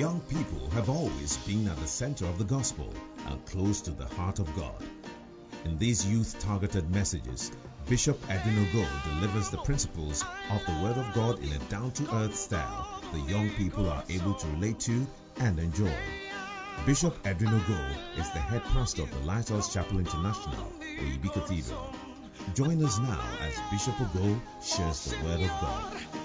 young people have always been at the center of the gospel and close to the heart of God. In these youth targeted messages, Bishop Edwin Ogo delivers the principles of the Word of God in a down to earth style the young people are able to relate to and enjoy. Bishop Edwin Ogo is the head pastor of the Lighthouse Chapel International, Oyibi Cathedral. Join us now as Bishop Ogo shares the Word of God.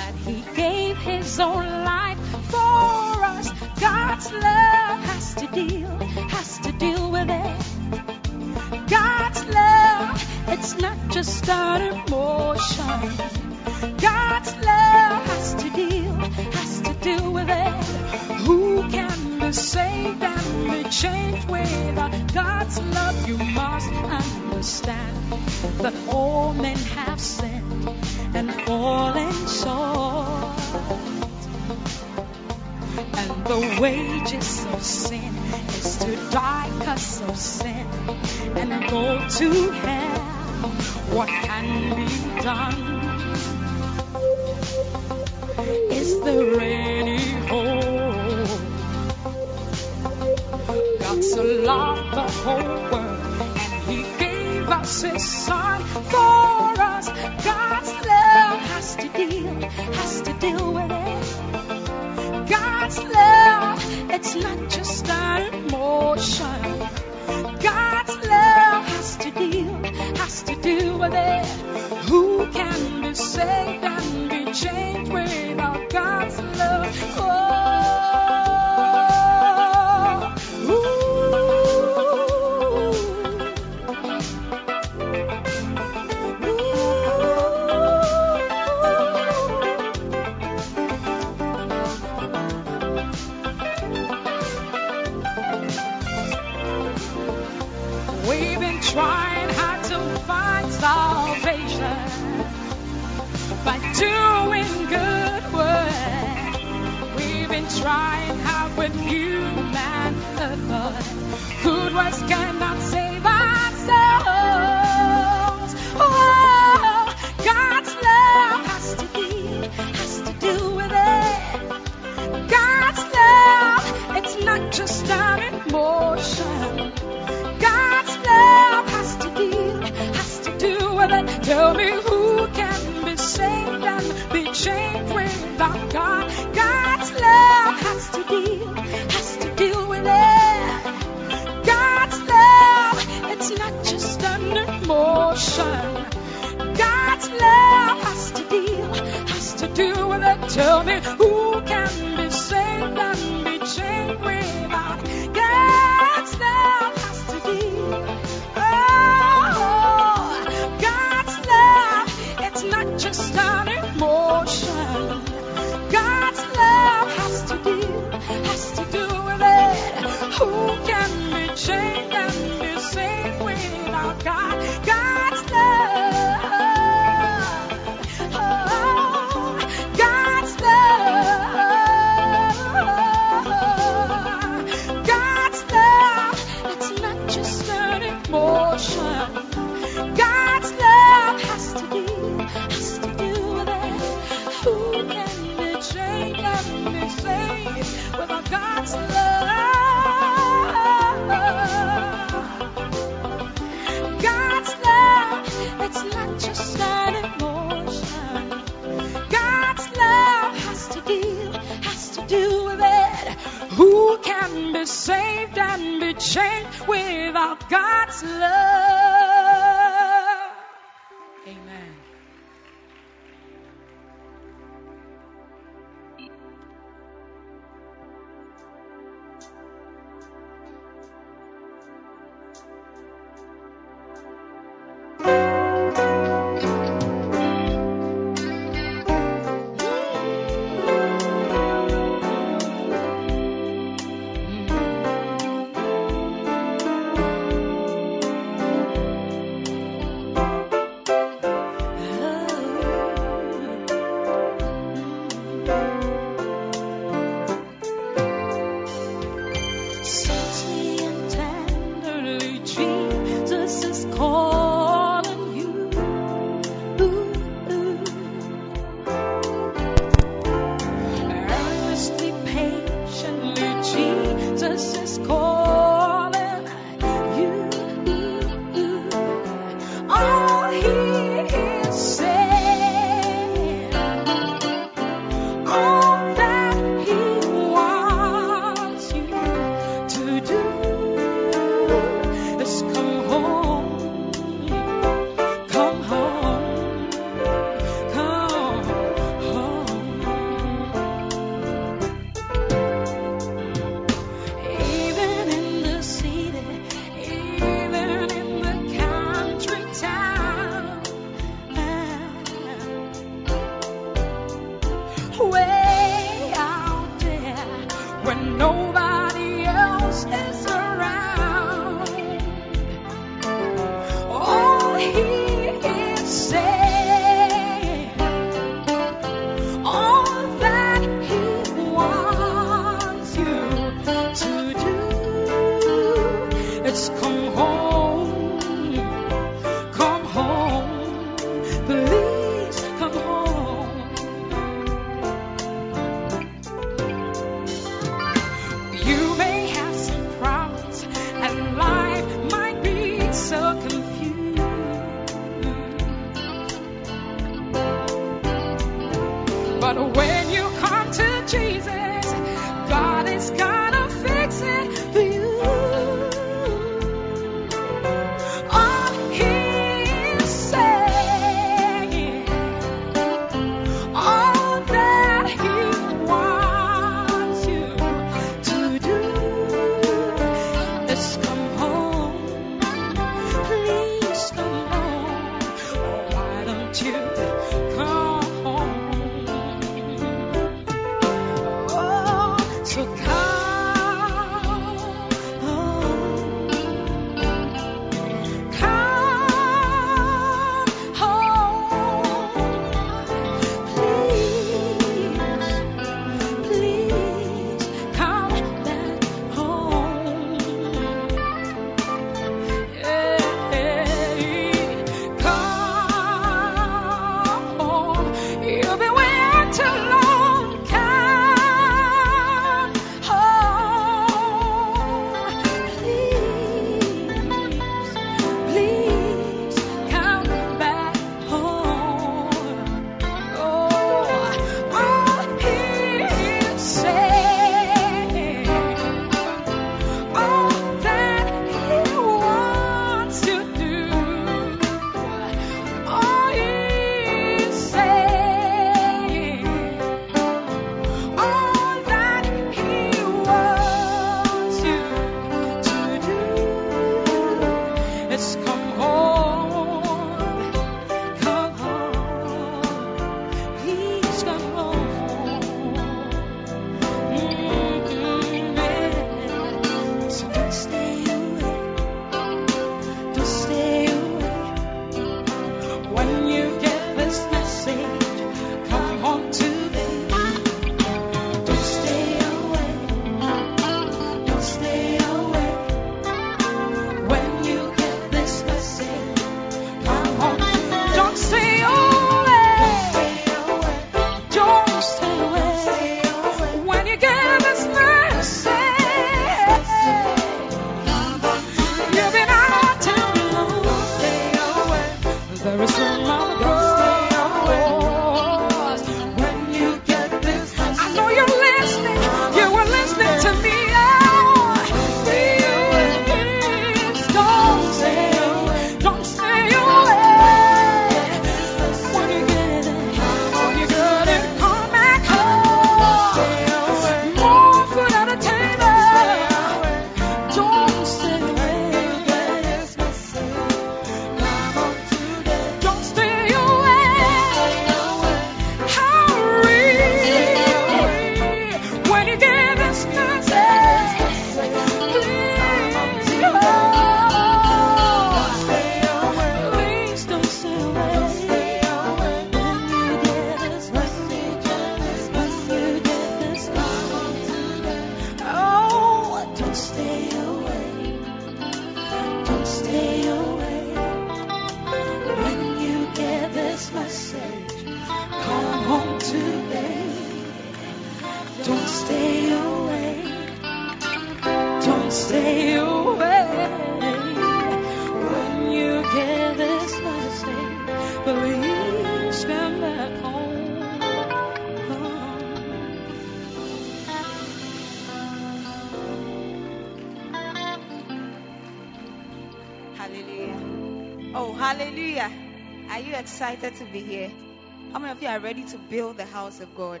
you are ready to build the house of God.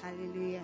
Hallelujah.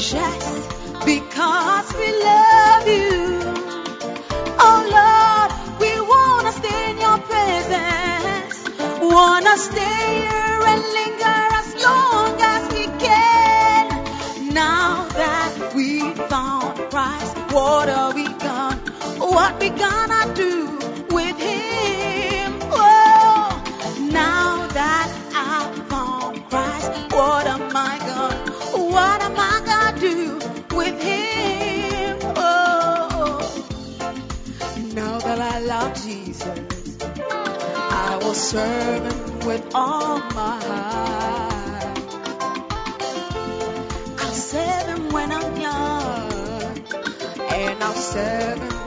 just because we love you. Oh Lord, we want to stay in your presence, want to stay here and linger as long as we can. Now that we found Christ, what are we gonna, What we gonna? about Jesus. I will serve him with all my heart. I'll serve him when I'm young, and I'll serve him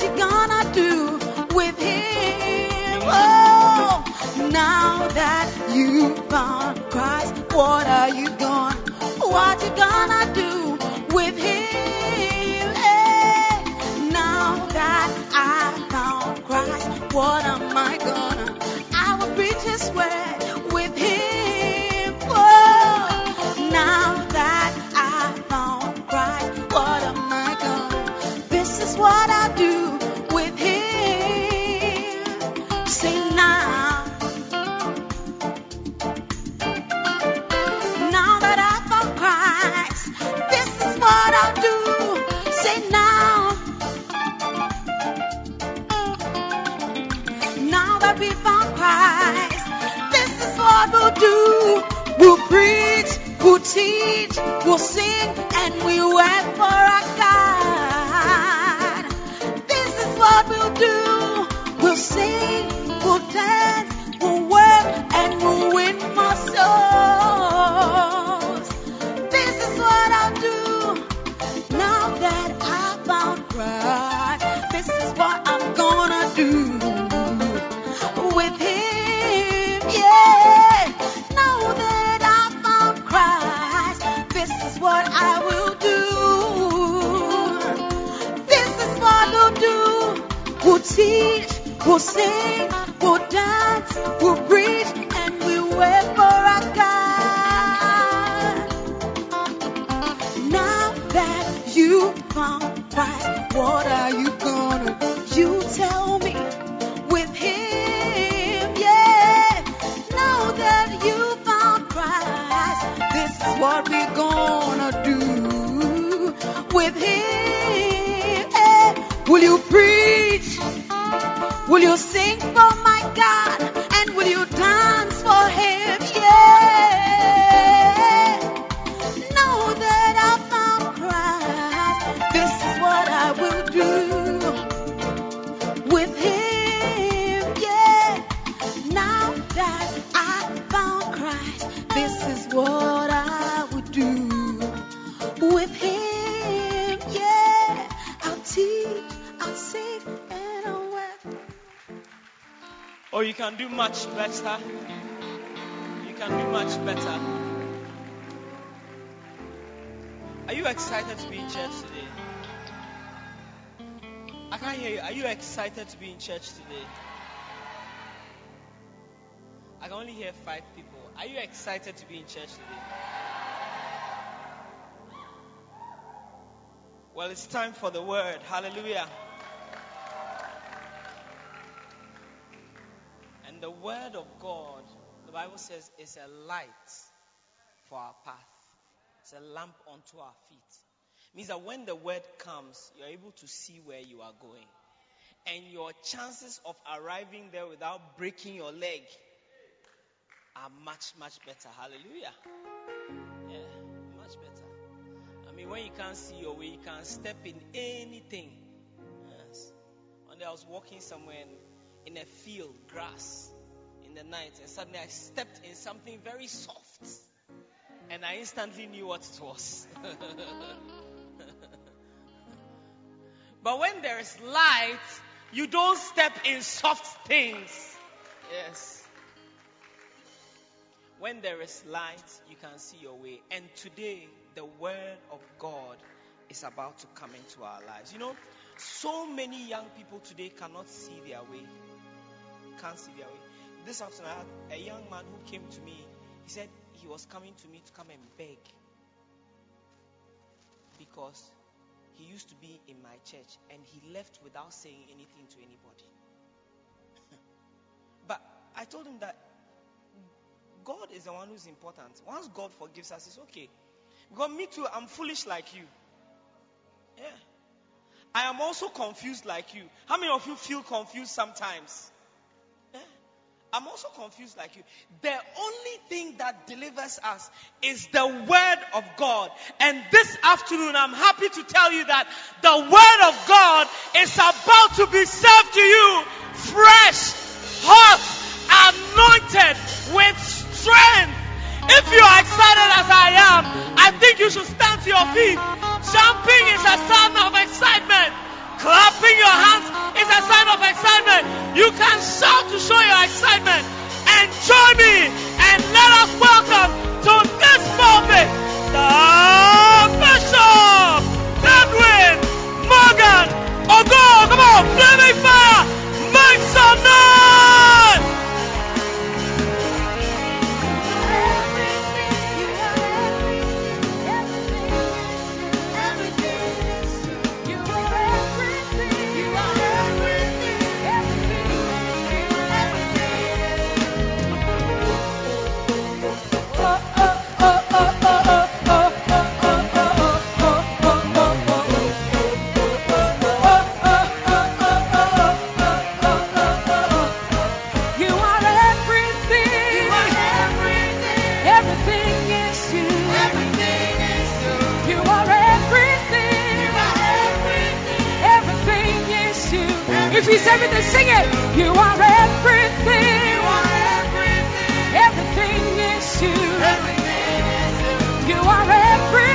what you gonna do with him? Oh, now that you found Christ, what are you gonna, what you gonna do with him? Hey, now that I found Christ, what am I gonna? I will preach his word. Do much better. You can do much better. Are you excited to be in church today? I can't hear you. Are you excited to be in church today? I can only hear five people. Are you excited to be in church today? Well, it's time for the word. Hallelujah. And the word of God, the Bible says, is a light for our path. It's a lamp unto our feet. Means that when the word comes, you're able to see where you are going. And your chances of arriving there without breaking your leg are much, much better. Hallelujah. Yeah, much better. I mean, when you can't see your way, you can't step in anything. Yes. One day I was walking somewhere in, in a field, grass, in the night, and suddenly I stepped in something very soft. And I instantly knew what it was. but when there is light, you don't step in soft things. Yes. When there is light, you can see your way. And today, the word of God is about to come into our lives. You know, so many young people today cannot see their way. Can't see their way. This afternoon, I had a young man who came to me. He said he was coming to me to come and beg because he used to be in my church and he left without saying anything to anybody. but I told him that God is the one who's important. Once God forgives us, it's okay. Because me too, I'm foolish like you. Yeah. I am also confused like you. How many of you feel confused sometimes? I'm also confused like you. The only thing that delivers us is the Word of God. And this afternoon, I'm happy to tell you that the Word of God is about to be served to you fresh, hot, anointed with strength. If you are excited as I am, I think you should stand to your feet. Jumping is a sign of excitement. Clapping your hands is a sign of excitement. You can shout to show your excitement. And join me and let us welcome to this moment the he's everything, sing it. You are everything. You are everything. Everything is you. Everything is you. You are everything.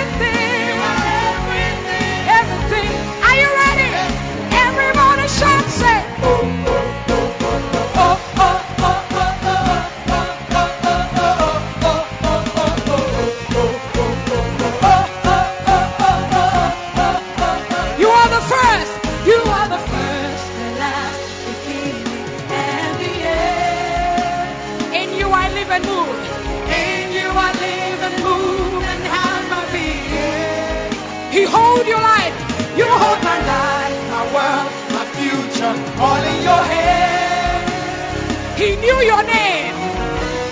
Knew your name,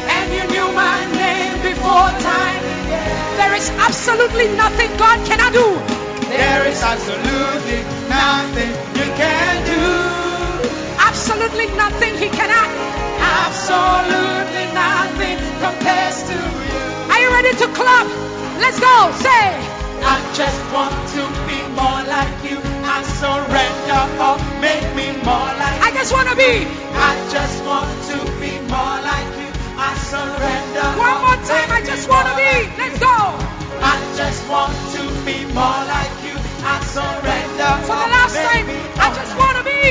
and you knew my name before time. There is absolutely nothing God cannot do. There is absolutely nothing you can do. Absolutely nothing He cannot. Absolutely nothing compares to you. Are you ready to clap? Let's go. Say. I just want to be more like you. I surrender all, make me more like I just want to be. I just want to be more like you. I surrender. One more time. I just want to be. Let's go. I just want to be more like you. I surrender. For the last time, me I just want to be.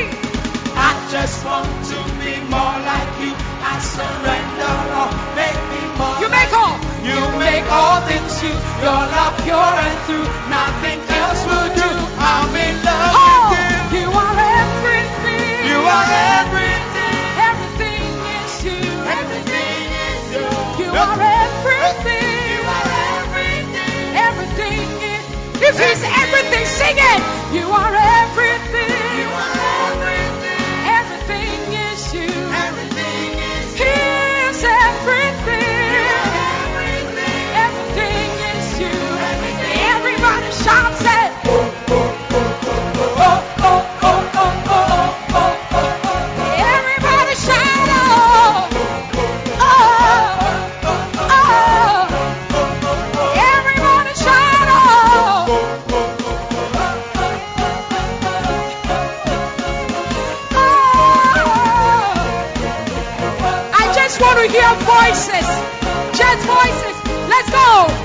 I just want to be more like you. I surrender all, make me more. You make all. You make all things you. Your love pure and through. Nothing else will do. I'm in love Oh, with you. you are everything. You are everything. You are everything. Everything is. Everything, sing it. You are everything. Everything. Is you. Everything everything. is you. Everybody shouts it. Everybody hear voices. Just voices. Let's go.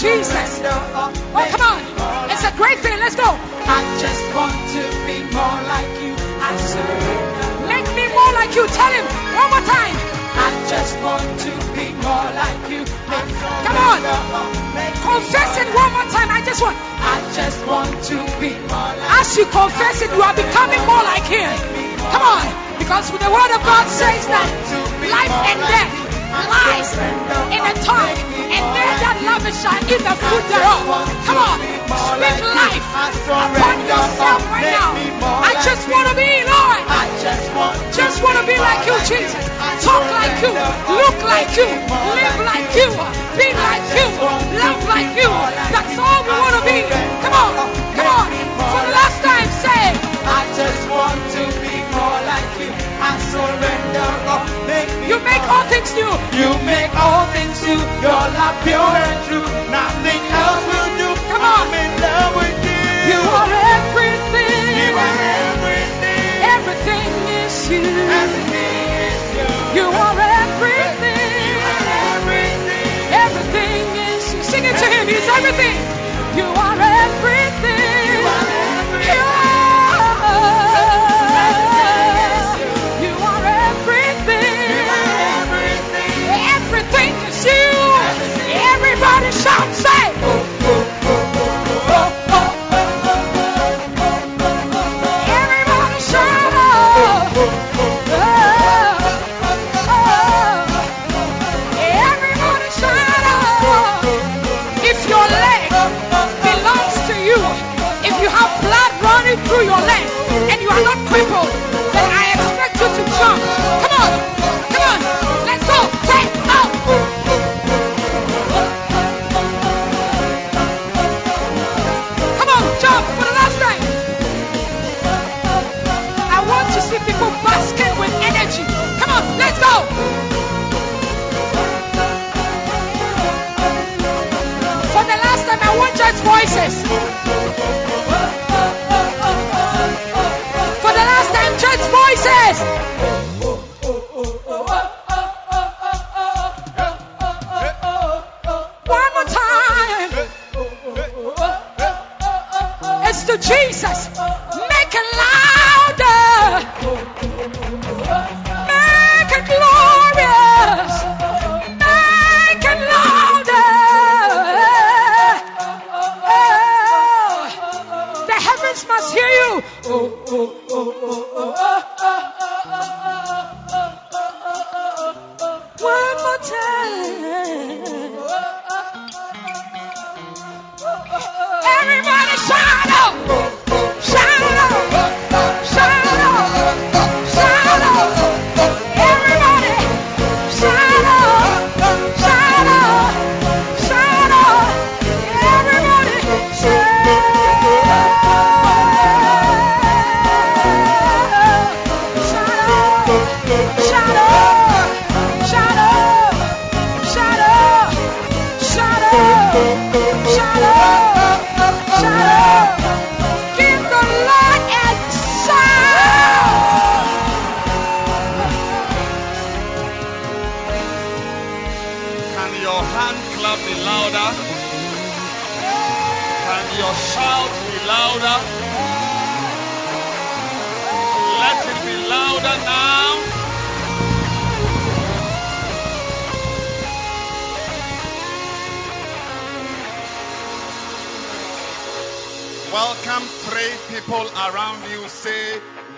Jesus? Oh, come on. It's a great thing. Let's go. I just want to be more like you. I surrender. Make me more like you. Tell him one more time. I just want to be more like you. Come on. surrender all, make me Confess it one more time. I just want. I just want to be more like you. As you confess it, you are becoming more like him. Come on. Because the word of God says that life and death lies in the tongue. And they that love it shall eat the fruit thereof. Come on. Speak life upon yourself right now. I just want to be, Lord. I just want Just want to be like you, Jesus. Talk like you. Look like you. Live like you. Be like you. Love like you. That's all we want to be. Come on. Come on. For the last time, say. I just want to be more like you. Surrender all. Make me You make all things new. You make all things new. Your love pure and true. Nothing else will do. Come on. I'm in love with you. You are everything. You are everything. Everything is you. Everything is you. You are everything. You are everything. Everything is you. Sing it to him. He's everything. You are everything. You are everything. Everybody shout, say.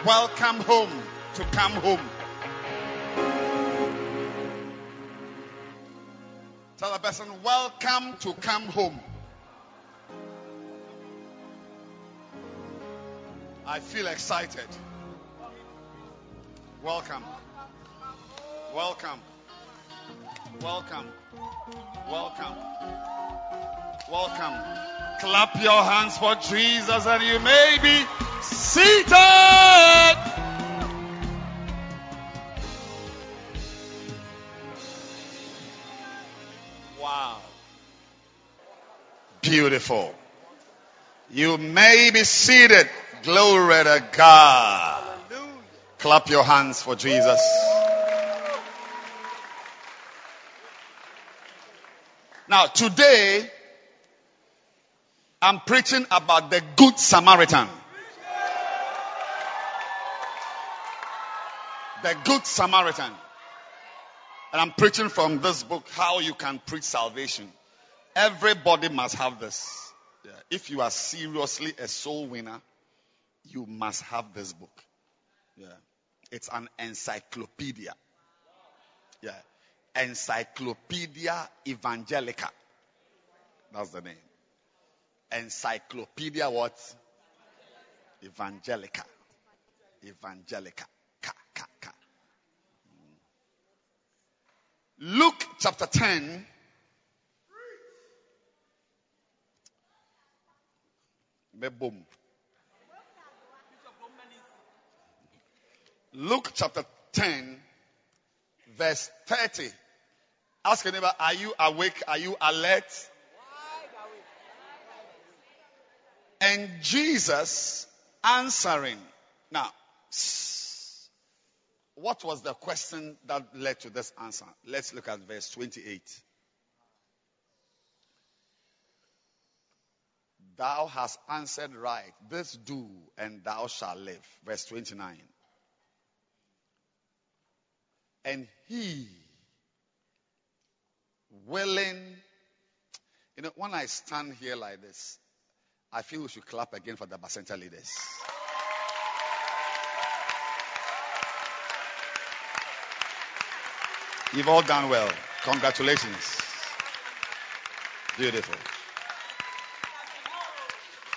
Welcome home to come home. Tell the person, Welcome to come home. I feel excited. Welcome. Welcome. Welcome. Welcome. Welcome. Clap your hands for Jesus and you may be seated. Wow. Beautiful. You may be seated. Glory to God. Clap your hands for Jesus. Now, today, I'm preaching about the Good Samaritan. The Good Samaritan. And I'm preaching from this book, How You Can Preach Salvation. Everybody must have this. If you are seriously a soul winner, you must have this book. Yeah. It's an encyclopedia. Yeah. Encyclopedia Evangelica. That's the name. Encyclopedia what? Evangelica. Evangelica. Ka, ka. Luke chapter 10. Me boom. Luke chapter 10, verse 30. Ask your neighbor, are you awake? Are you alert? And Jesus answering. Now, what was the question that led to this answer? Let's look at verse 28. Thou hast answered right. This do, and thou shalt live. Verse 29. And he, willing, you know, when I stand here like this, I feel we should clap again for the Bacenta leaders. You've all done well. Congratulations. Beautiful.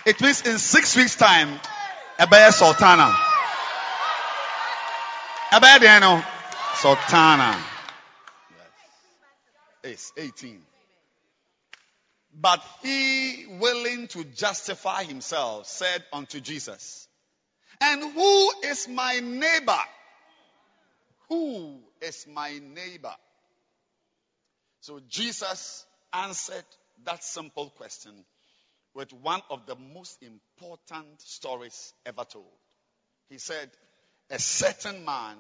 It means in six weeks' time, Ebeye Sultana. Ebeye Diano Sultana. Yes. It's 18. But he, willing to justify himself, said unto Jesus, And who is my neighbor? Who is my neighbor? So Jesus answered that simple question with one of the most important stories ever told. He said, A certain man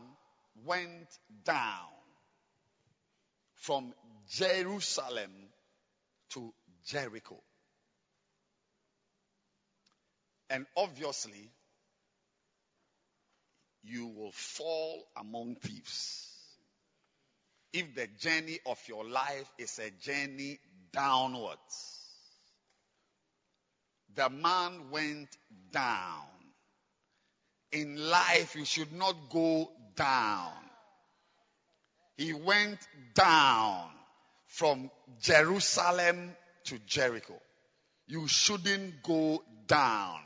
went down from Jerusalem to Jericho. And obviously, you will fall among thieves. If the journey of your life is a journey downwards, the man went down. In life, you should not go down. He went down from Jerusalem to Jericho. You shouldn't go down.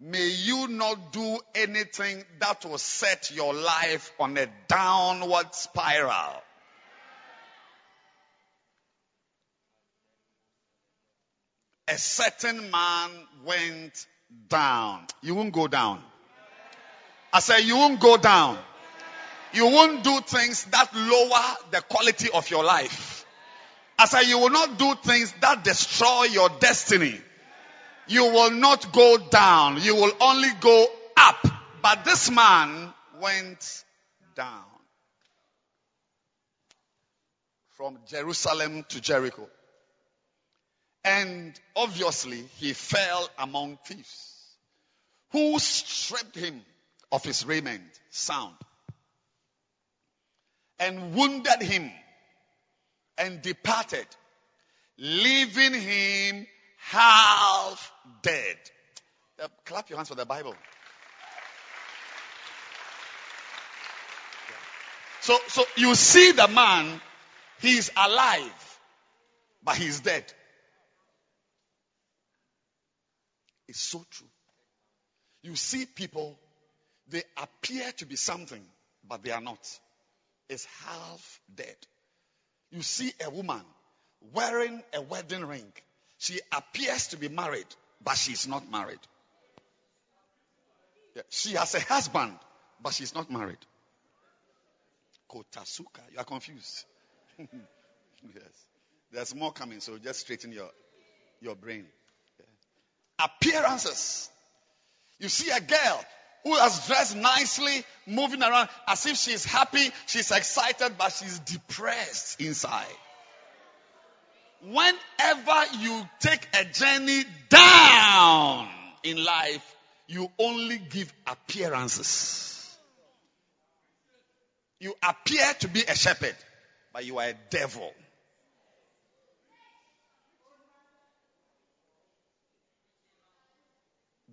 May you not do anything that will set your life on a downward spiral. A certain man went down. You won't go down. I say you won't go down. You won't do things that lower the quality of your life. I say you will not do things that destroy your destiny. You will not go down. You will only go up. But this man went down from Jerusalem to Jericho. And obviously, he fell among thieves who stripped him of his raiment, sound, and wounded him and departed, leaving him half dead. Uh, clap your hands for the Bible. So, so you see the man, he's alive, but he's dead. It's so true. You see people, they appear to be something, but they are not. It's half dead. You see a woman wearing a wedding ring. She appears to be married, but she's not married. She has a husband, but she's not married. Kotasuka. You are confused. yes. There's more coming, so just straighten your, your brain. Yeah. Appearances. You see a girl who has dressed nicely, moving around as if she's happy, she's excited, but she's depressed inside. Whenever you take a journey down in life, you only give appearances. You appear to be a shepherd, but you are a devil.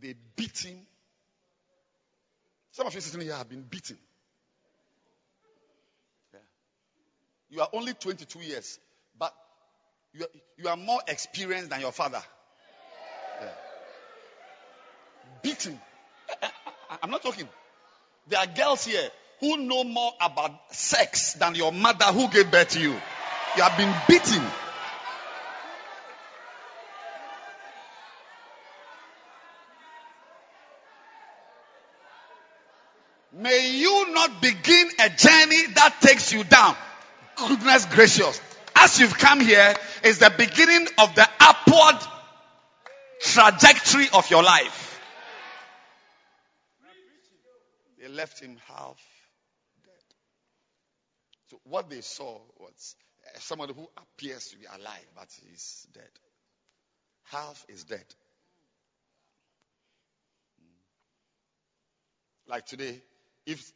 They beat him. Some of you sitting here have been beaten. Yeah. You are only 22 years, you are, you are more experienced than your father. Yeah. Beaten. I'm not talking. There are girls here who know more about sex than your mother who gave birth to you. You have been beaten. May you not begin a journey that takes you down. Goodness gracious. As you've come here is the beginning of the upward trajectory of your life. They left him half dead. So what they saw was uh, somebody who appears to be alive, but he's dead. Half is dead. Like today, if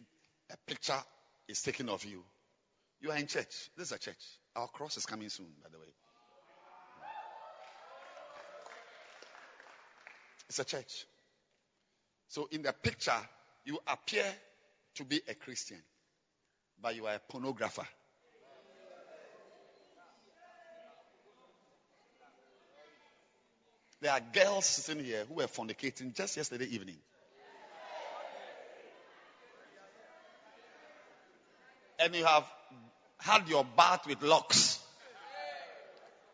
a picture is taken of you, you are in church. This is a church. Our cross is coming soon, by the way. It's a church. So in the picture, you appear to be a Christian, but you are a pornographer. There are girls sitting here who were fornicating just yesterday evening. And you have had your bath with Lux,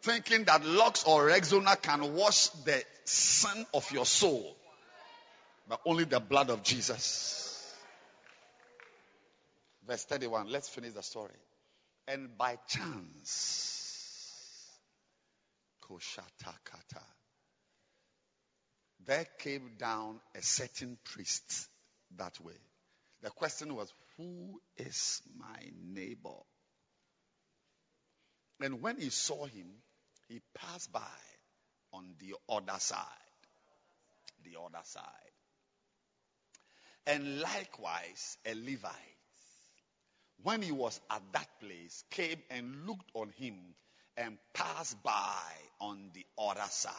thinking that Lux or Rexona can wash the sin of your soul, but only the blood of Jesus. Verse 31, let's finish the story. And by chance, Koshatakata, there came down a certain priest that way. The question was, Who is my neighbor? And when he saw him, he passed by on the other side. the other side. And likewise, a Levite, when he was at that place, came and looked on him and passed by on the other side.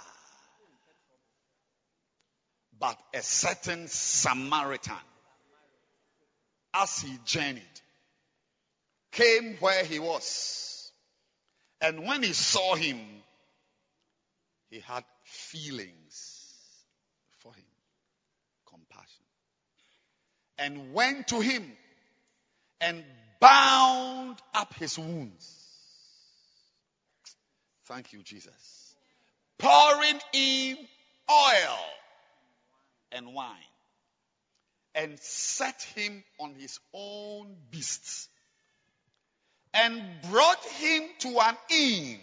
But a certain Samaritan, as he journeyed, came where he was. And when he saw him, he had feelings for him, compassion, and went to him and bound up his wounds. Thank you, Jesus. Pouring in oil and wine and set him on his own beasts and brought him to an inn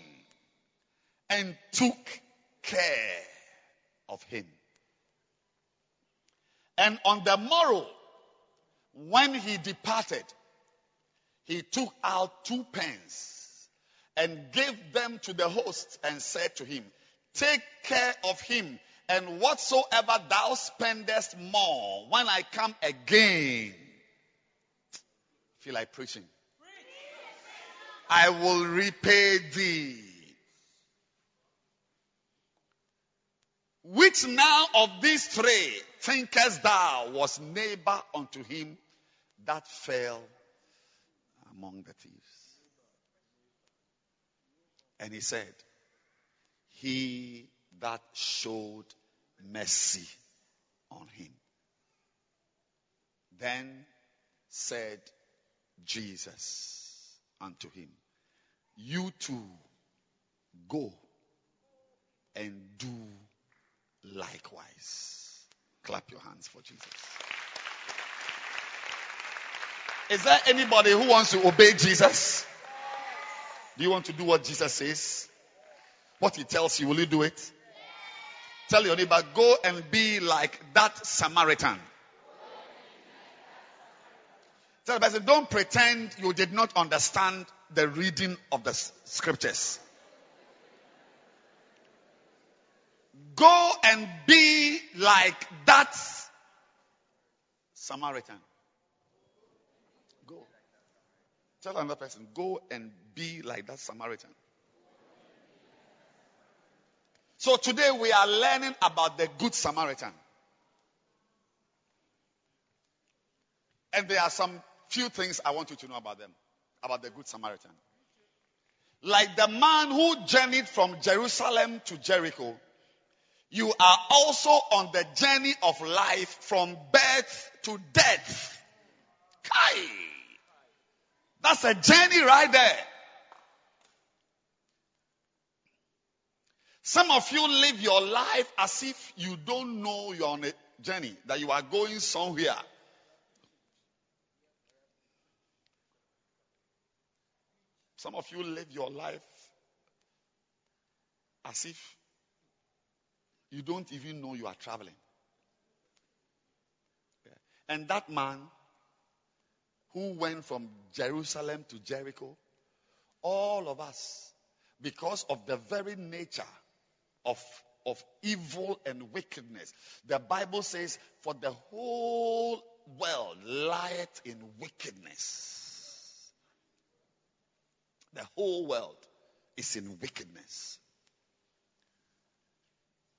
and took care of him. And on the morrow, when he departed, he took out two pence and gave them to the host and said to him, Take care of him, and whatsoever thou spendest more, when I come again, feel like preaching. I will repay thee. Which now of these three thinkest thou was neighbor unto him that fell among the thieves? And he said, He that showed mercy on him. Then said Jesus unto him, You too go and do likewise. Clap your hands for Jesus. Is there anybody who wants to obey Jesus? Do you want to do what Jesus says? What he tells you, will you do it? Tell your neighbor, go and be like that Samaritan. Tell the person, don't pretend you did not understand the reading of the scriptures. Go and be like that Samaritan. Go. Tell another person, go and be like that Samaritan. So today we are learning about the Good Samaritan. And there are some few things I want you to know about them, about the Good Samaritan. Like the man who journeyed from Jerusalem to Jericho, you are also on the journey of life from birth to death. Kai! That's a journey right there. Some of you live your life as if you don't know you're on a journey, that you are going somewhere. Some of you live your life as if you don't even know you are traveling. And that man who went from Jerusalem to Jericho, all of us, because of the very nature of, of evil and wickedness, the Bible says, for the whole world lieth in wickedness. The whole world is in wickedness.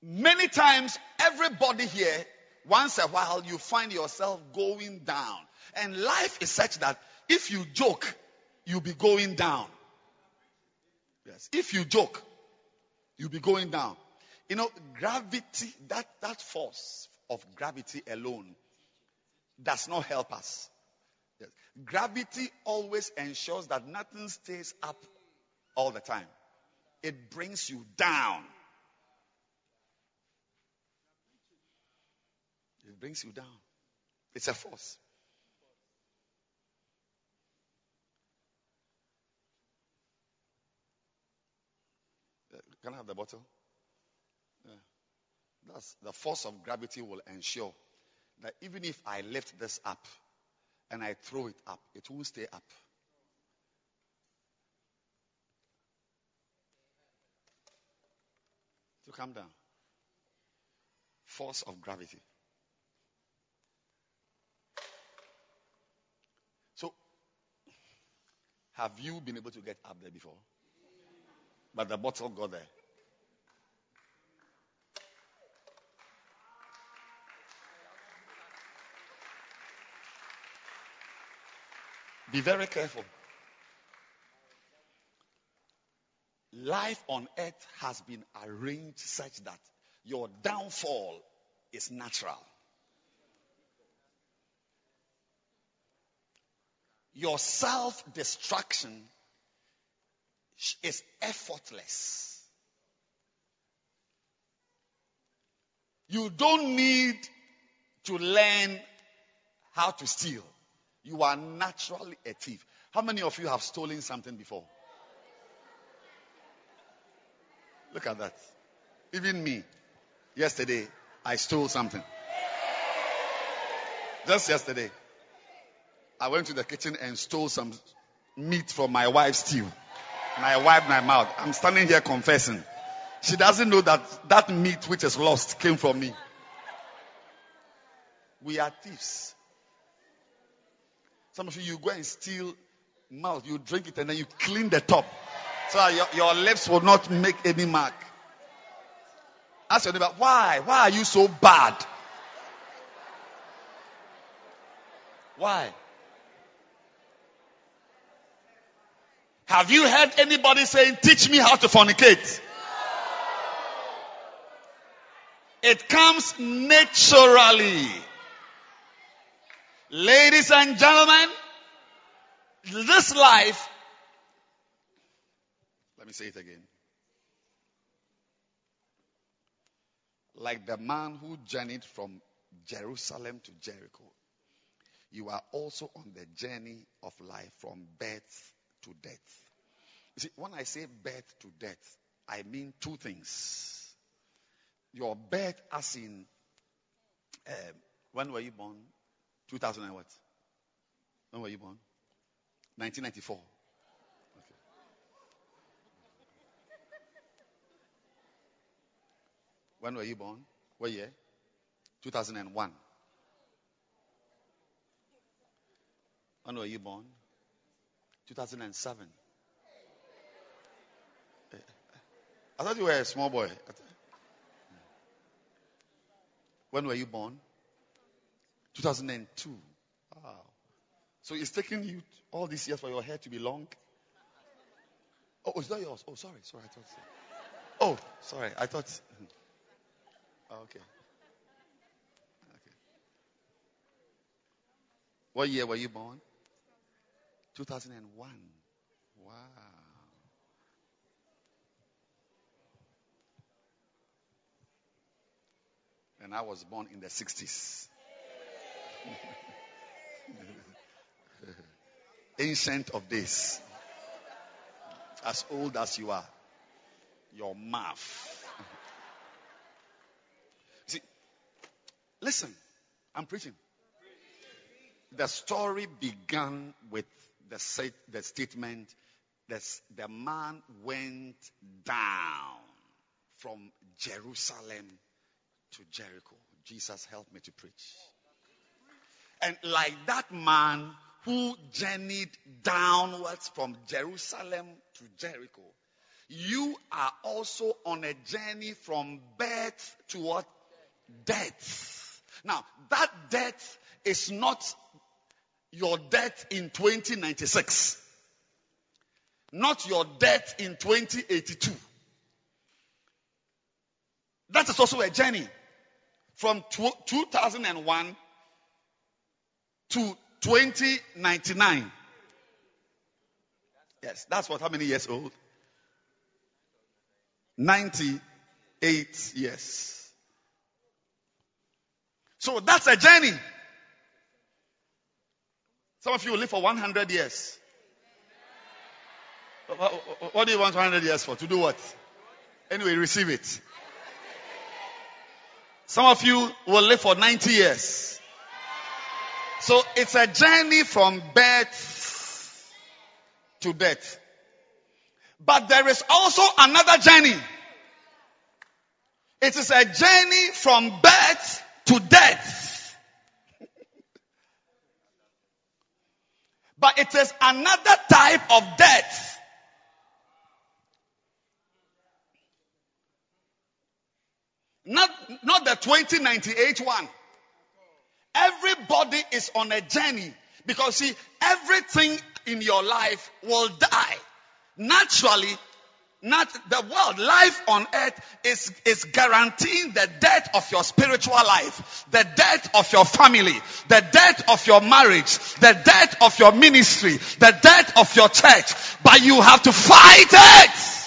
Many times, everybody here, once a while, you find yourself going down. And life is such that if you joke, you'll be going down. Yes. If you joke, you'll be going down. You know, gravity, that, that force of gravity alone does not help us. Yes. Gravity always ensures that nothing stays up all the time. It brings you down. It brings you down. It's a force. Uh, Can I have the bottle? Yeah. That's the force of gravity will ensure that even if I lift this up and I throw it up, it won't stay up. To come down. force of gravity. So, have you been able to get up there before? But the bottle got there. Be very careful. Life on earth has been arranged such that your downfall is natural. Your self destruction is effortless. You don't need to learn how to steal. You are naturally a thief. How many of you have stolen something before? Look at that. Even me. Yesterday, I stole something. Just yesterday, I went to the kitchen and stole some meat from my wife's stew. And I wiped my mouth. I'm standing here confessing. She doesn't know that that meat which is lost came from me. We are thieves. Some of you, you go and steal mouth, you drink it and then you clean the top. So your, your lips will not make any mark. Ask your neighbor, why? Why are you so bad? Why? Have you heard anybody saying, teach me how to fornicate? It comes naturally. Ladies and gentlemen, this life, let me say it again. Like the man who journeyed from Jerusalem to Jericho, you are also on the journey of life from birth to death. You see, when I say birth to death, I mean two things. Your birth, as in, uh, when were you born? 2000 and what? When were you born? 1994. Okay. When were you born? What year? 2001. When were you born? 2007. I thought you were a small boy. When were you born? 2002. Wow. So it's taking you all these years for your hair to be long? Oh, is that yours? Oh, sorry, sorry, I thought. So. Oh, sorry, I thought. Hmm. Oh, okay. Okay. What year were you born? 2001. Wow. And I was born in the 60s. Ancient of days. As old as you are. Your mouth. See, listen, I'm preaching. The story began with the, the statement that the man went down from Jerusalem to Jericho. Jesus helped me to preach. And like that man who journeyed downwards from Jerusalem to Jericho, you are also on a journey from birth to what? Death. Now, that death is not your death in 2096. Not your death in 2082. That is also a journey from 2001 to 2099. Yes, that's what, how many years old? 98 years. So that's a journey. Some of you will live for 100 years. What do you want 100 years for? To do what? Anyway, receive it. Some of you will live for 90 years. So it's a journey from birth to death. But there is also another journey. It is a journey from birth to death. but it is another type of death. Not, not the 2098 one. Everybody is on a journey because see, everything in your life will die. Naturally, not the world, life on earth is, is guaranteeing the death of your spiritual life, the death of your family, the death of your marriage, the death of your ministry, the death of your church. But you have to fight it.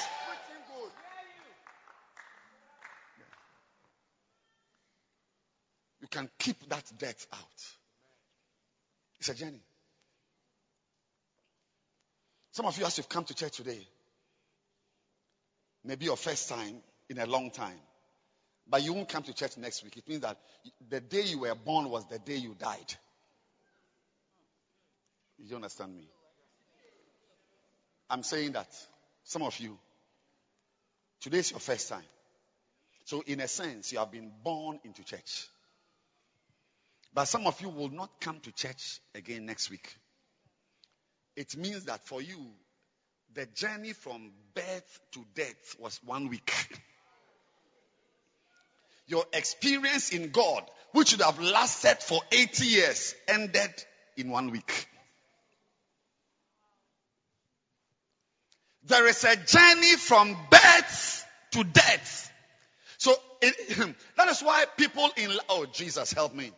Can keep that debt out. It's a journey. Some of you, as you've come to church today, maybe your first time in a long time, but you won't come to church next week. It means that the day you were born was the day you died. You understand me? I'm saying that some of you, today is your first time. So, in a sense, you have been born into church. But some of you will not come to church again next week. It means that for you, the journey from birth to death was one week. Your experience in God, which should have lasted for 80 years, ended in one week. There is a journey from birth to death. So it, that is why people in, oh Jesus help me.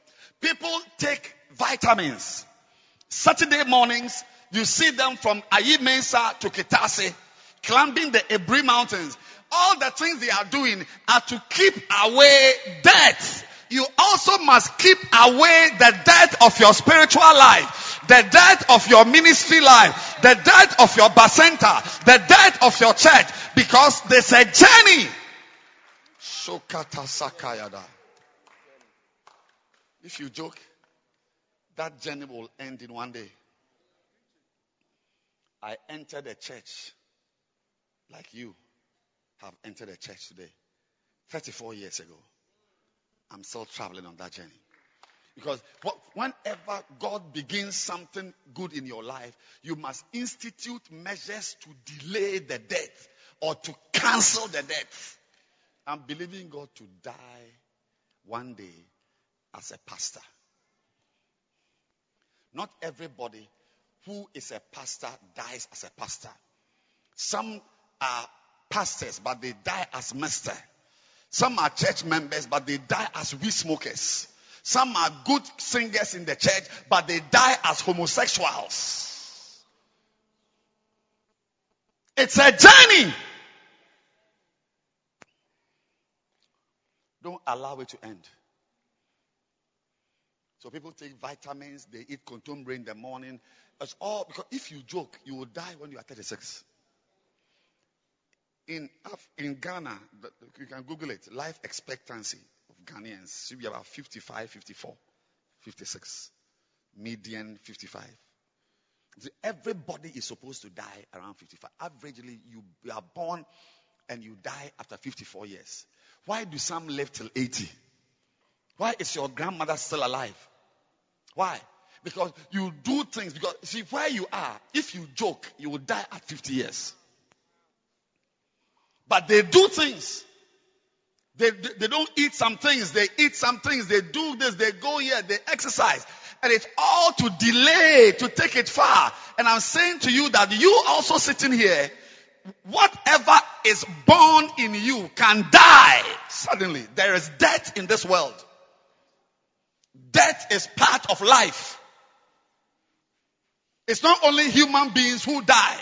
People take vitamins. Saturday mornings, you see them from Ayi Mensah to Kitase, climbing the Aburi Mountains. All the things they are doing are to keep away death. You also must keep away the death of your spiritual life, the death of your ministry life, the death of your Bacenta, the death of your church, because there's a journey. Shokata Sakayada. If you joke, that journey will end in one day. I entered a church like you have entered a church today, 34 years ago. I'm still traveling on that journey. Because whenever God begins something good in your life, you must institute measures to delay the death or to cancel the death. I'm believing God to die one day as a pastor. Not everybody who is a pastor dies as a pastor. Some are pastors, but they die as master. Some are church members, but they die as weed smokers. Some are good singers in the church, but they die as homosexuals. It's a journey. Don't allow it to end. So people take vitamins, they eat contumbre in the morning. It's all because if you joke, you will die when you are 36. In in Ghana, you can Google it. Life expectancy of Ghanaians should be about 55, 54, 56. Median 55. Everybody is supposed to die around 55. Averagely, you are born and you die after 54 years. Why do some live till 80? Why is your grandmother still alive? Why? Because you do things. Because see where you are, if you joke, you will die at 50 years. But they do things. They, they, they don't eat some things. They eat some things. They do this. They go here. They exercise. And it's all to delay, to take it far. And I'm saying to you that you also sitting here, whatever is born in you can die suddenly. There is death in this world. Death is part of life. It's not only human beings who die.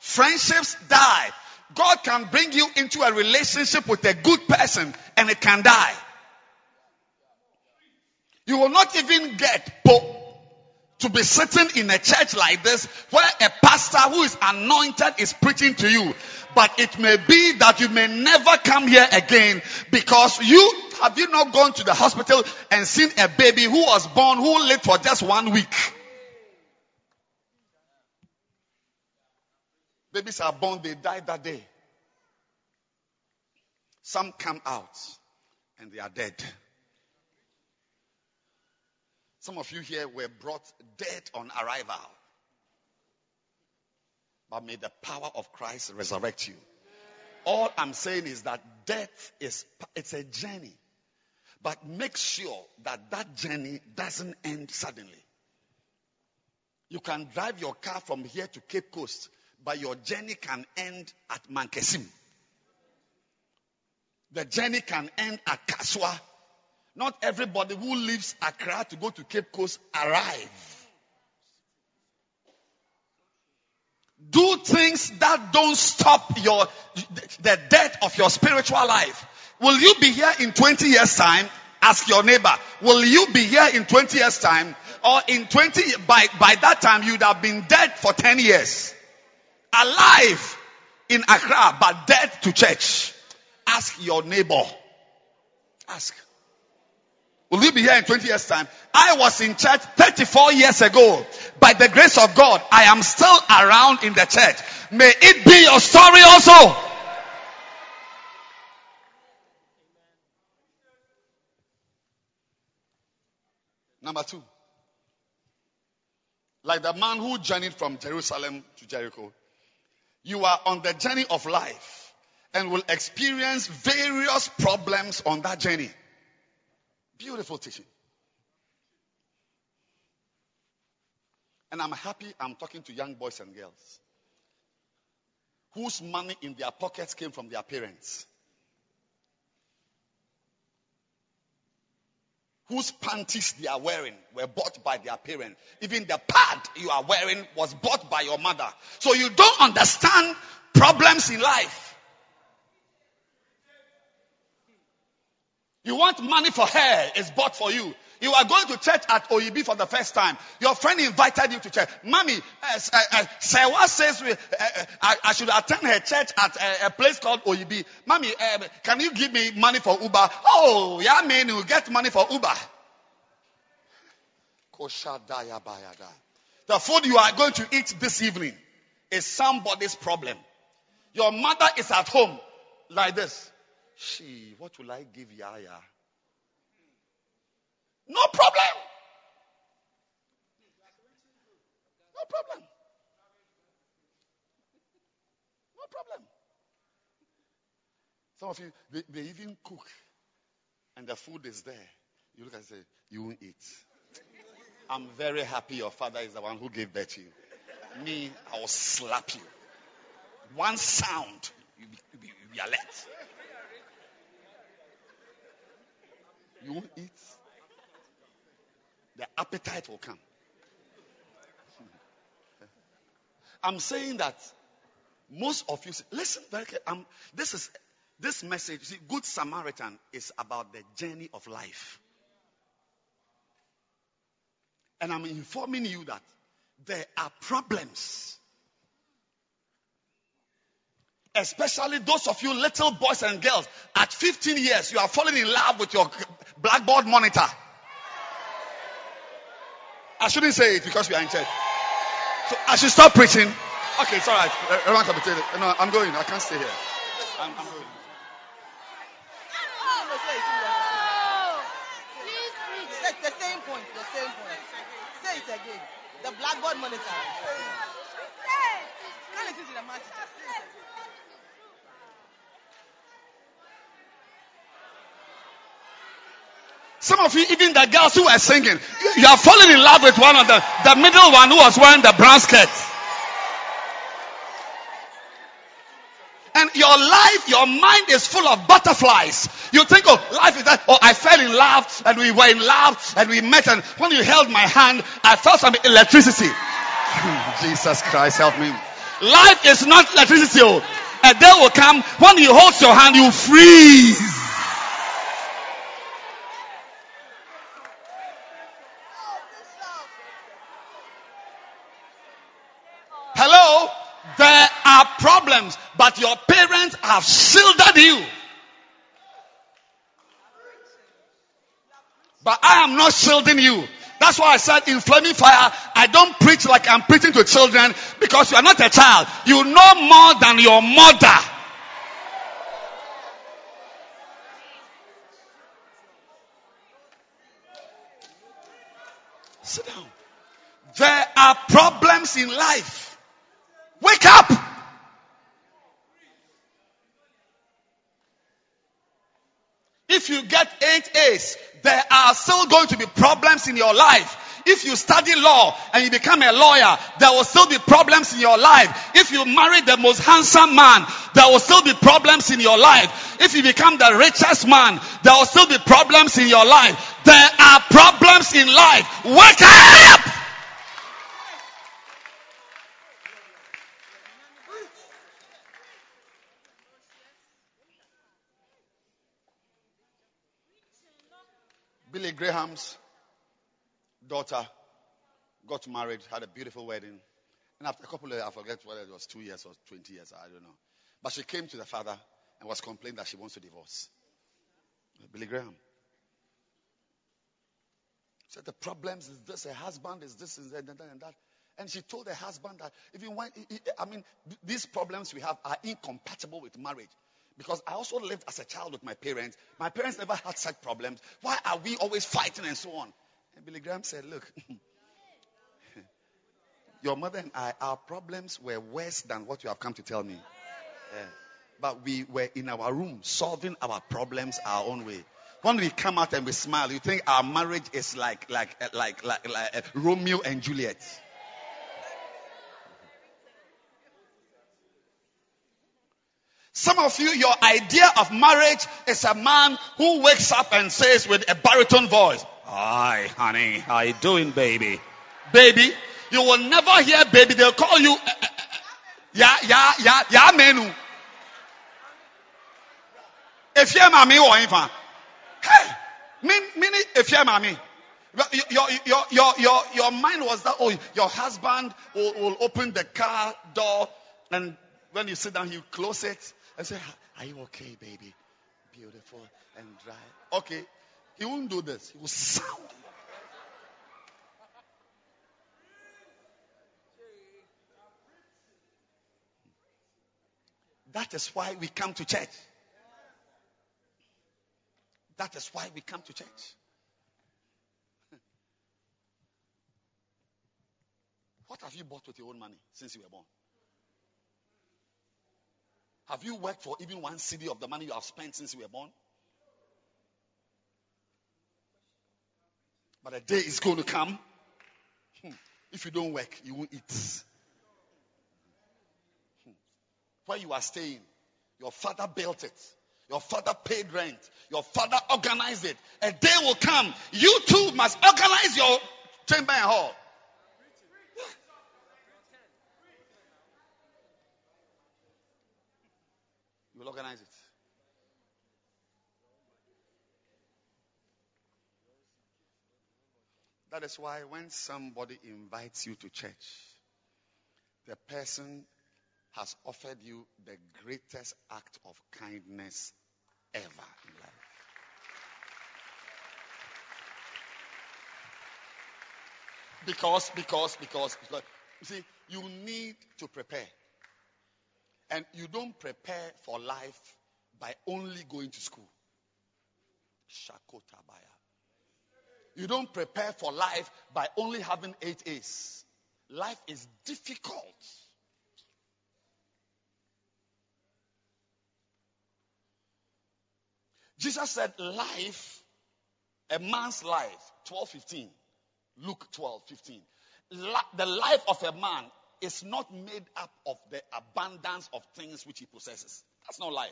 Friendships die. God can bring you into a relationship with a good person and it can die. You will not even get to be sitting in a church like this where a pastor who is anointed is preaching to you. But it may be that you may never come here again because you have you not gone to the hospital and seen a baby who was born who lived for just one week? Babies are born, they die that day. Some come out and they are dead. Some of you here were brought dead on arrival. But may the power of Christ resurrect you. All I'm saying is that death is it's a journey. But make sure that that journey doesn't end suddenly. You can drive your car from here to Cape Coast, but your journey can end at Mankesim. The journey can end at Kasoa. Not everybody who leaves Accra to go to Cape Coast arrive. Do things that don't stop your the death of your spiritual life. Will you be here in 20 years time? Ask your neighbor. Will you be here in 20 years time? Or in 20 by by that time you'd have been dead for 10 years. Alive in Accra but dead to church. Ask your neighbor. Ask. Will you be here in 20 years time? I was in church 34 years ago. By the grace of God, I am still around in the church. May it be your story also. Number two. Like the man who journeyed from Jerusalem to Jericho, you are on the journey of life and will experience various problems on that journey. Beautiful teaching. And I'm happy I'm talking to young boys and girls whose money in their pockets came from their parents. Whose panties they are wearing were bought by their parents. Even the pad you are wearing was bought by your mother. So you don't understand problems in life. You want money for hair, it's bought for you. You are going to church at OEB for the first time. Your friend invited you to church. Mommy, uh, uh, uh, Sewa says we, uh, uh, I, I, should attend her church at a, a place called OEB. Mommy, uh, can you give me money for Uber? Oh, yeah, man, you get money for Uber. The food you are going to eat this evening is somebody's problem. Your mother is at home like this. She, what will I give Yaya? No problem. No problem. No problem. Some of you, they, they even cook and the food is there. You look and say, You won't eat. I'm very happy your father is the one who gave birth to you. Me, I will slap you. One sound, you be, you be, you be alert. You won't eat. The appetite will come. I'm saying that most of you listen very carefully. this is this message. See, Good Samaritan is about the journey of life. And I'm informing you that there are problems. Especially those of you little boys and girls. At 15 years, you are falling in love with your blackboard monitor. I shouldn't say it because we are in church. So I should stop preaching. Okay, it's all right. Uh, no, I'm going. I can't stay here. I'm, I'm going. the same point. The same point. Say it again. The blackboard monitor. Can't listen to the message. Some of you, even the girls who were singing, you are falling in love with one of them. The middle one who was wearing the brown skirt. And your life, your mind is full of butterflies. You think, oh, life is that. Oh, I fell in love and we were in love and we met and when you held my hand, I felt some electricity. Jesus Christ, help me. Life is not electricity. Oh. A day will come when he holds your hand, you freeze. comes, but your parents have shielded you. But I am not shielding you. That's why I said in flaming fire, I don't preach like I'm preaching to children because you are not a child. You know more than your mother. Sit down. There are problems in life. Wake up. If you get eight A's, there are still going to be problems in your life. If you study law and you become a lawyer, there will still be problems in your life. If you marry the most handsome man, there will still be problems in your life. If you become the richest man, there will still be problems in your life. There are problems in life. Wake up! Graham's daughter got married, had a beautiful wedding. And after a couple of I forget whether it was two years or 20 years, I don't know. But she came to the father and was complaining that she wants to divorce. Billy Graham. Said the problems is this, her husband is this and that and that. And she told her husband that even when, I mean, these problems we have are incompatible with marriage. Because I also lived as a child with my parents. My parents never had such problems. Why are we always fighting and so on? And Billy Graham said, Look, your mother and I, our problems were worse than what you have come to tell me. Yeah. But we were in our room solving our problems our own way. When we come out and we smile, you think our marriage is like like like like, like uh, Romeo and Juliet. Some of you, your idea of marriage is a man who wakes up and says with a baritone voice, Hi, honey, how you doing, baby? Baby, you will never hear baby. They'll call you, eh, eh, eh, yeah, yeah, yeah, yeah, menu. If you're mommy or hey, meaning if you're mommy, your, your, your, your, your mind was that, oh, your husband will, will open the car door and when you sit down, you close it I say, Are you okay, baby? Beautiful and dry. Okay. He won't do this. He will sound. That is why we come to church. That is why we come to church. What have you bought with your own money since you were born? Have you worked for even one cedi of the money you have spent since you were born? But a day is going to come. Hmm. If you don't work, you won't eat. Hmm. Where you are staying, your father built it. Your father paid rent. Your father organized it. A day will come. You too must organize your chamber and hall. You will organize it. That is why when somebody invites you to church, the person has offered you the greatest act of kindness ever in life. Because, because, because, because, you see, you need to prepare. And you don't prepare for life by only going to school. Shakotabaya. You don't prepare for life by only having eight A's. Life is difficult. Jesus said, Life, a man's life, 12 15. Luke 12 15. the life of a man is not made up of the abundance of things which he possesses. That's not life.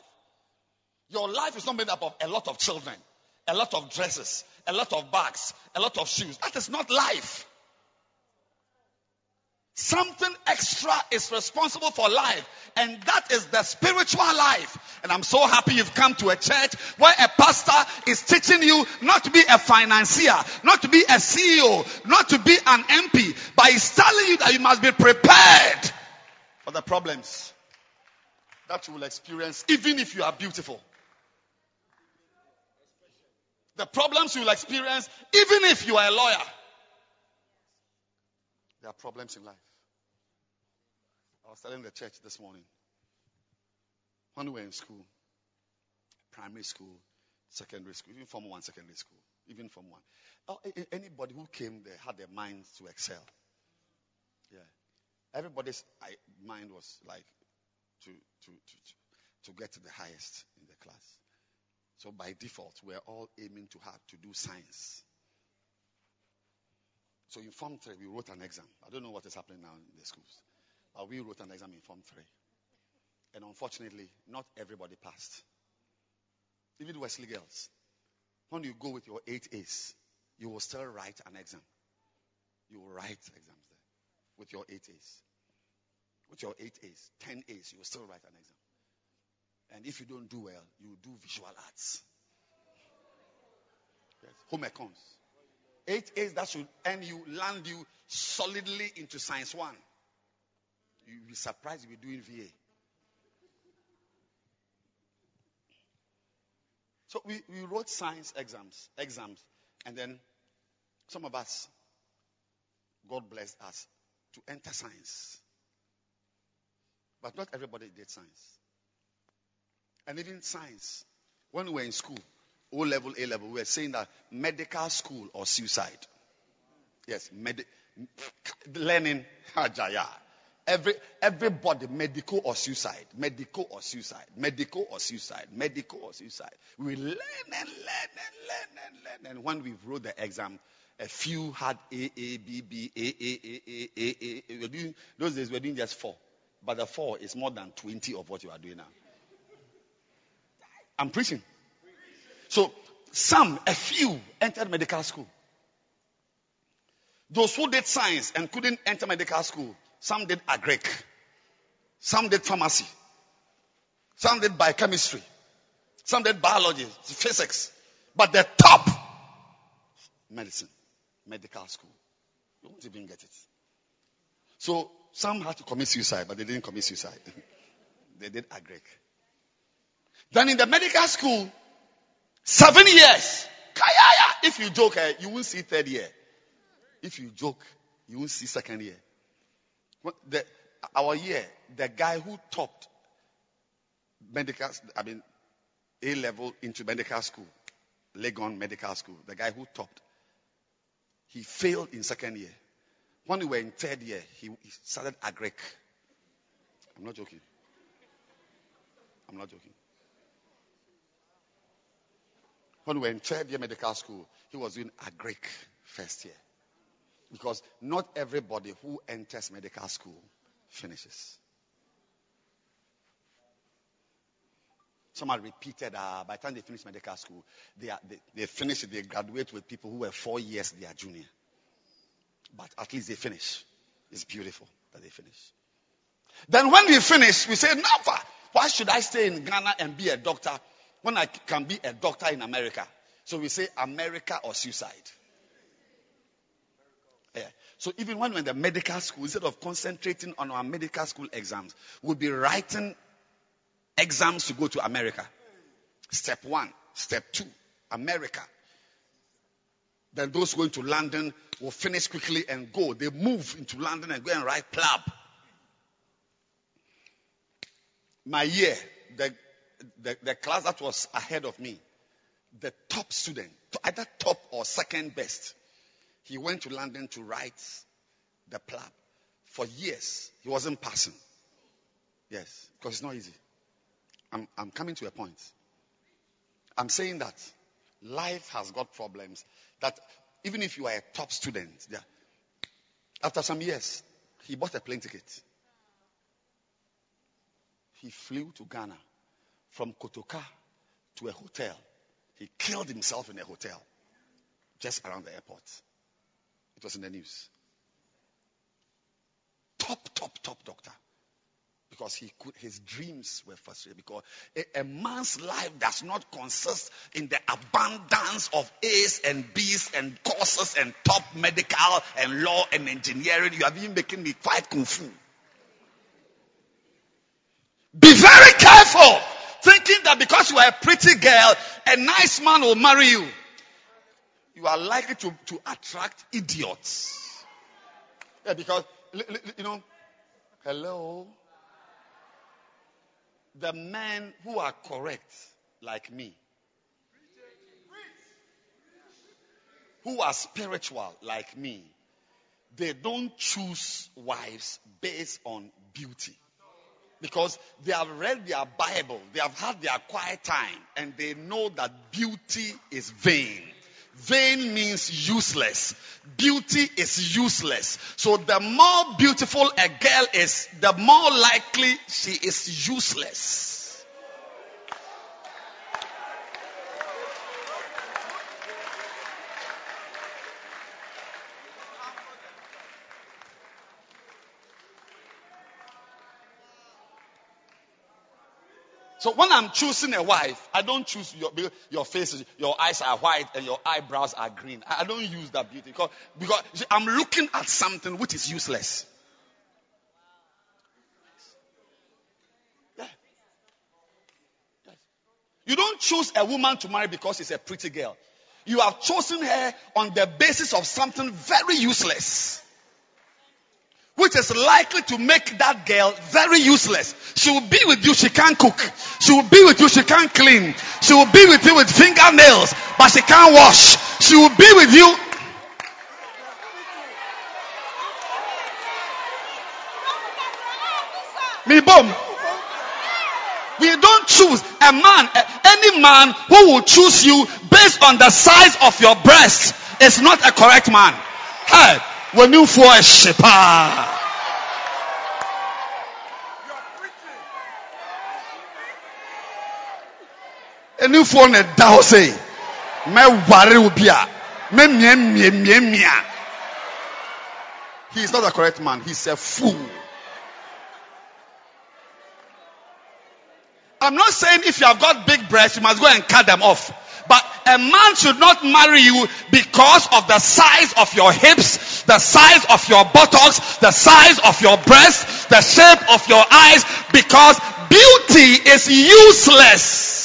Your life is not made up of a lot of children, a lot of dresses, a lot of bags, a lot of shoes. That is not life. Something extra is responsible for life, and that is the spiritual life. And I'm so happy you've come to a church where a pastor is teaching you not to be a financier, not to be a CEO, not to be an MP, but he's telling you that you must be prepared for the problems that you will experience, even if you are beautiful. The problems you will experience, even if you are a lawyer. There are problems in life. I was telling the church this morning when we were in school, primary school, secondary school, even Form 1 secondary school, even Form 1. Oh, anybody who came there had their minds to excel. Yeah. Everybody's mind was like to, to, to, to, to get to the highest in the class. So by default, we're all aiming to have to do science. So in Form 3, we wrote an exam. I don't know what is happening now in the schools. But we wrote an exam in Form 3. And unfortunately, not everybody passed. Even Wesley girls. When you go with your 8 A's, you will still write an exam. You will write exams there with your 8 A's. With your 8 A's, 10 A's, you will still write an exam. And if you don't do well, you do visual arts. Yes. Home econs. Eight A's that should you, land you solidly into science one. You'll be surprised if you're doing VA. So we, we wrote science exams, exams, and then some of us, God blessed us to enter science. But not everybody did science. And even science, when we were in school, O level, A level, we were saying that medical school or suicide. Yes, med- learning hajaya. Every everybody medical or suicide, medical or suicide, medical or suicide, medical or suicide. We learn and learn and learn and learn. And when we wrote the exam, a few had A A B B A A A A A A. We were doing those days we were doing just four, but the four is more than twenty of what you are doing now. I'm preaching. So some, a few, entered medical school. Those who did science and couldn't enter medical school, some did agric, some did pharmacy, some did biochemistry, some did biology, physics, but the top, medicine, medical school. You won't even get it. So some had to commit suicide, but they didn't commit suicide. they did agric. Then in the medical school, seven years. If you joke, eh, you won't see third year. If you joke, you won't see second year. The, our year, the guy who topped medical, I mean, A level into medical school, Legon Medical School, the guy who topped, he failed in second year. When we were in third year, he, he started agric. I'm not joking. I'm not joking. When we were in third year medical school, he was doing agric first year. Because not everybody who enters medical school finishes. Some are repeated. Uh, by the time they finish medical school, they, are, they, they finish they graduate with people who were four years their junior. But at least they finish. It's beautiful that they finish. Then when we finish, we say, never. Why should I stay in Ghana and be a doctor when I can be a doctor in America? So we say America or suicide. So even when we're in the medical school, instead of concentrating on our medical school exams, we'll be writing exams to go to America. Step one, step two, America. Then those going to London will finish quickly and go. They move into London and go and write plab. My year, the, the, the class that was ahead of me, the top student, either top or second best, he went to London to write the plab. For years, he wasn't passing. Yes, because it's not easy. I'm, I'm coming to a point. I'm saying that life has got problems that even if you are a top student, yeah, after some years, he bought a plane ticket. He flew to Ghana from Kotoka to a hotel. He killed himself in a hotel just around the airport. It was in the news. Top, top, top doctor. Because he could, his dreams were frustrated. Because a, a man's life does not consist in the abundance of A's and B's and courses and top medical and law and engineering. You have even making me quite fu. Be very careful thinking that because you are a pretty girl, a nice man will marry you. You are likely to, to attract idiots. Yeah, because, you know, hello. The men who are correct, like me, who are spiritual like me, they don't choose wives based on beauty. Because they have read their Bible, they have had their quiet time, and they know that beauty is vain. Vain means useless. Beauty is useless. So the more beautiful a girl is, the more likely she is useless. So when I'm choosing a wife, I don't choose your your face, your eyes are white and your eyebrows are green. I don't use that beauty because, because I'm looking at something which is useless. You don't choose a woman to marry because she's a pretty girl. You have chosen her on the basis of something very useless which is likely to make that girl very useless. She will be with you, she can't cook. She will be with you, she can't clean. She will be with you with fingernails, but she can't wash. She will be with you. Me boom. We don't choose a man, any man who will choose you based on the size of your breast is not a correct man. Hey, when you for a shepherd. enifoɔ na ɛda hɔ sɛ mɛware wo bi a mɛmiamiamiamia he is not a correct man. He's a fool i'm not saying if you have got big breasts you must go and cut them off but a man should not marry you because of the size of your hips, the size of your buttocks, the size of your breasts, the shape of your eyes, because beauty is useless.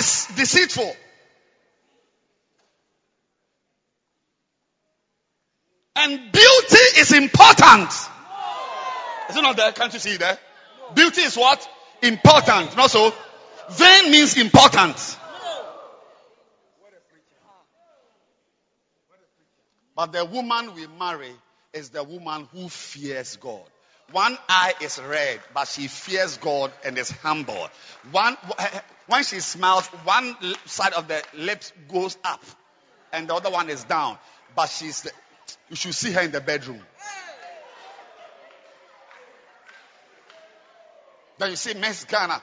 Is deceitful. And beauty is important. Is it not there? Can't you see there? Beauty is what? Important. Not so. Vain means important. But the woman we marry is the woman who fears God. One eye is red, but she fears God and is humble. One, when she smiles, one side of the lips goes up and the other one is down. But she's, the, you should see her in the bedroom. Then you see Miss Ghana.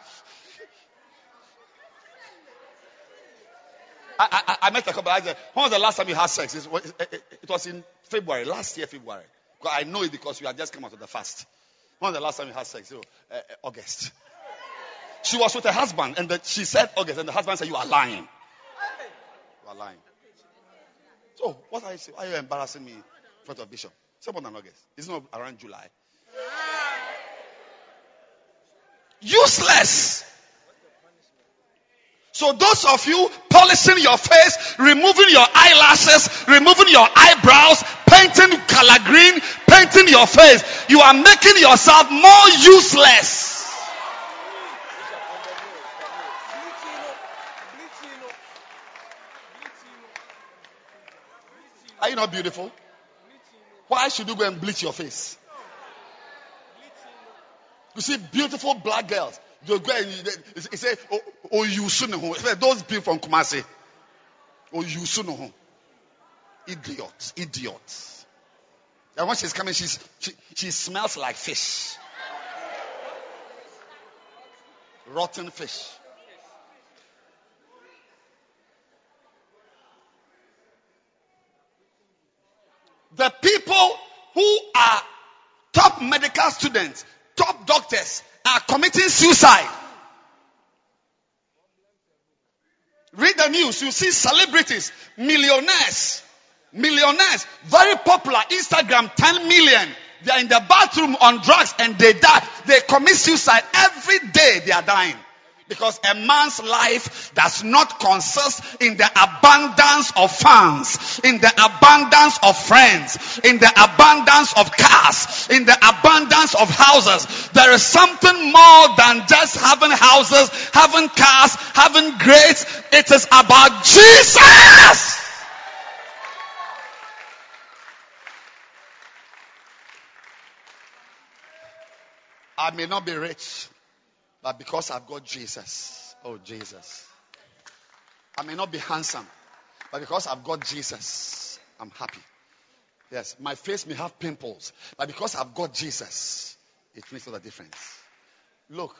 I, I, I met a couple. I said, when was the last time you had sex? It was, it was in February, last year, February. I know it because you had just come out of the fast. When the last time you had sex? Oh, uh, August. She was with her husband, and the, she said August, and the husband said, You are lying. You are lying. So, what are you saying? Why are you embarrassing me in front of Bishop? Say more than August. It's not around July. Useless. So those of you polishing your face, removing your eyelashes, removing your eyebrows, painting color green, painting your face, you are making yourself more useless. Are you not beautiful? Why should you go and bleach your face? You see beautiful black girls. They go and they say, "Oh, oh you soon Those people from Kumasi. Oh, you soon Idiot, idiot. And when she's coming, she's, she, she smells like fish. Rotten fish. The people who are top medical students, top doctors, are committing suicide. Read the news, you see celebrities, millionaires, millionaires, very popular, Instagram, 10 million. They are in the bathroom on drugs and they die. They commit suicide every day. They are dying. Because a man's life does not consist in the abundance of funds, in the abundance of friends, in the abundance of cars, in the abundance of houses. There is something more than just having houses, having cars, having grades. It is about Jesus. I may not be rich, but because I've got Jesus. Oh, Jesus. I may not be handsome, but because I've got Jesus, I'm happy. Yes, my face may have pimples, but because I've got Jesus, it makes all the difference. Look,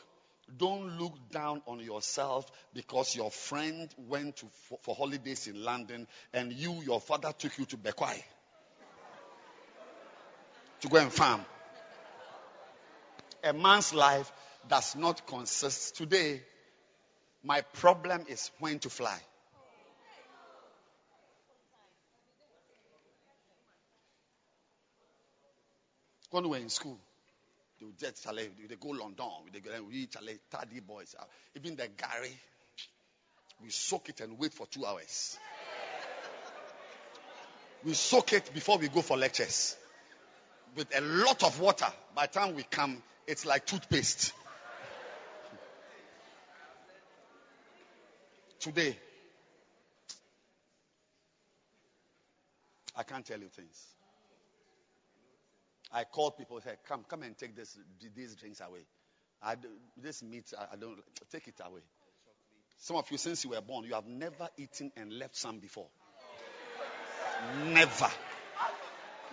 don't look down on yourself because your friend went to, for, for holidays in London and you, your father, took you to Bekwai to go and farm. A man's life does not consist. Today, my problem is when to fly. When we were in school, they would just chale, they go London, they go we chale, tardy boys. Uh, even the Gary, we soak it and wait for two hours. We soak it before we go for lectures with a lot of water. By the time we come, it's like toothpaste. Today, I can't tell you things. I called people, say, come, come and take this, these drinks away. I, this meat, I, I don't take it away. Some of you, since you were born, you have never eaten and left some before. Never.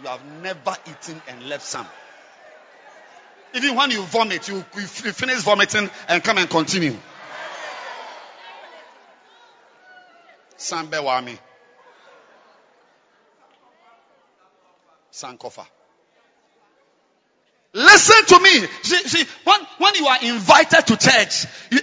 You have never eaten and left some. Even when you vomit, you, you finish vomiting and come and continue. Sambe wami. Sankofa. Listen to me. See, see, when, when you are invited to church, you,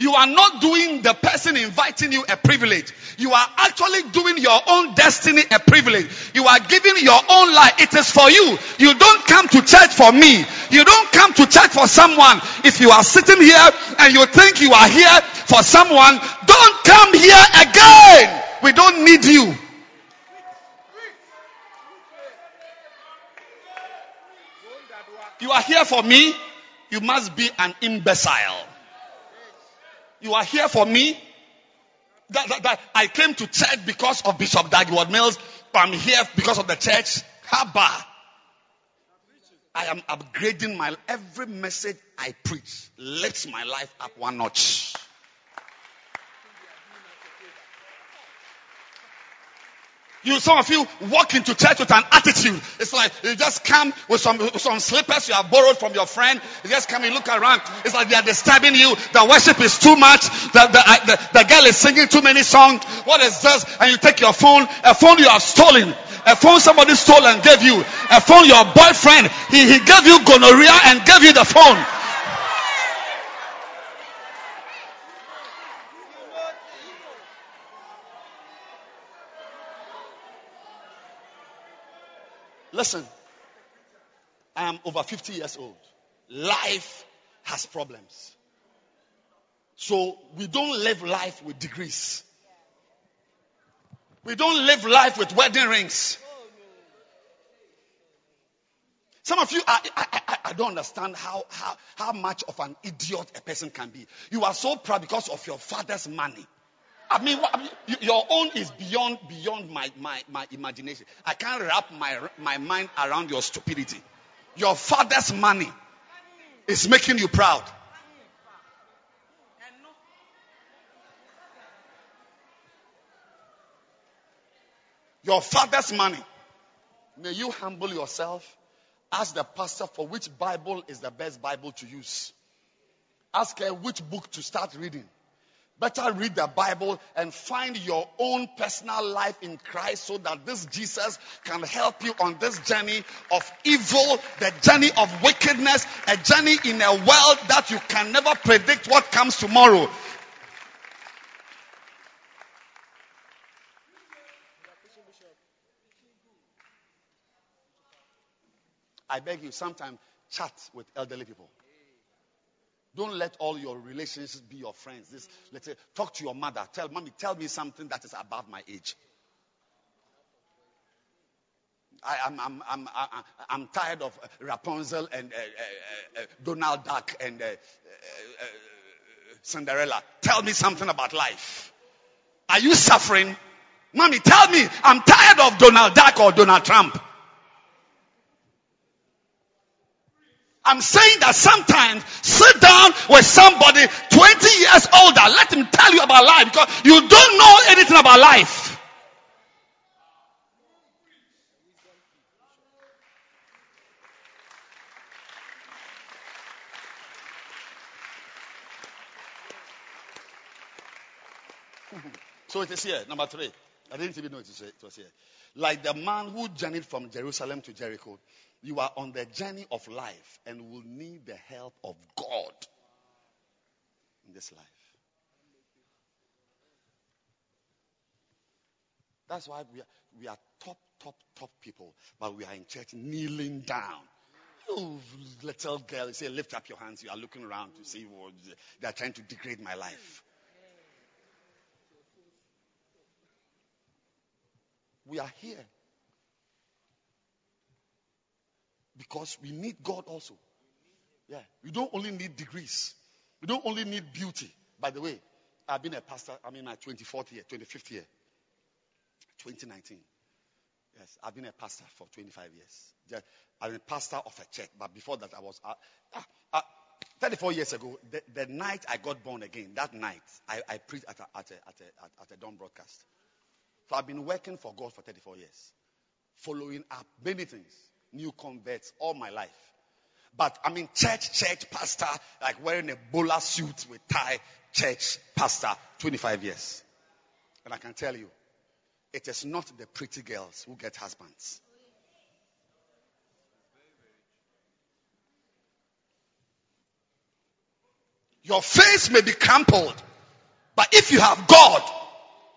you are not doing the person inviting you a privilege. You are actually doing your own destiny a privilege. You are giving your own life. It is for you. You don't come to church for me. You don't come to church for someone. If you are sitting here and you think you are here for someone, don't come here again. We don't need you. You are here for me. You must be an imbecile. You are here for me. That, that, that I came to church because of Bishop Dag Heward-Mills. I'm here because of the church. Haba. I am upgrading my every message I preach lifts my life up one notch. You, some of you walk into church with an attitude. It's like you just come with some, with some slippers you have borrowed from your friend. You just come and look around. It's like they are disturbing you. The worship is too much. The, the, the, the girl is singing too many songs. What is this? And you take your phone, a phone you have stolen. A phone somebody stole and gave you. A phone your boyfriend, he, he gave you gonorrhea and gave you the phone. Listen, I am over 50 years old. Life has problems. So we don't live life with degrees. We don't live life with wedding rings. Some of you, I, I, I, I, don't understand how, how, how much of an idiot a person can be. You are so proud because of your father's money. I mean, what, I mean, your own is beyond beyond my, my, my imagination. I can't wrap my, my mind around your stupidity. Your father's money is making you proud. Your father's money. May you humble yourself. Ask the pastor for which Bible is the best Bible to use. Ask her which book to start reading. Better read the Bible and find your own personal life in Christ so that this Jesus can help you on this journey of evil, the journey of wickedness, a journey in a world that you can never predict what comes tomorrow. I beg you, sometimes chat with elderly people. Don't let all your relationships be your friends. This, let's say, talk to your mother. Tell mommy, tell me something that is above my age. I, am I'm, I'm, I'm, I'm tired of Rapunzel and uh, uh, uh, Donald Duck and uh, uh, uh, Cinderella. Tell me something about life. Are you suffering? Mommy, tell me. I'm tired of Donald Duck or Donald Trump. I'm saying that sometimes sit down with somebody 20 years older. Let him tell you about life because you don't know anything about life. So it is here, number three. I didn't even know it was here. Like the man who journeyed from Jerusalem to Jericho, you are on the journey of life and will need the help of God in this life. That's why we are, we are top, top, top people, but we are in church kneeling down. You little girl, you say, lift up your hands. You are looking around to see what they are trying to degrade my life. We are here because we need God also. Yeah, we don't only need degrees. We don't only need beauty. By the way, I've been a pastor. I'm in my 24th year, 25th year, 2019. Yes, I've been a pastor for 25 years. I'm a pastor of a church, but before that, I was. Uh, uh, 34 years ago, the, the, night I got born again, that night, I, I preached at a, at, a, at, a, at a dawn broadcast. So I've been working for God for 34 years, following up many things, new converts all my life. But I mean, church, church pastor, like wearing a bowler suit with tie, church pastor, 25 years. And I can tell you, it is not the pretty girls who get husbands. Your face may be crumpled, but if you have God,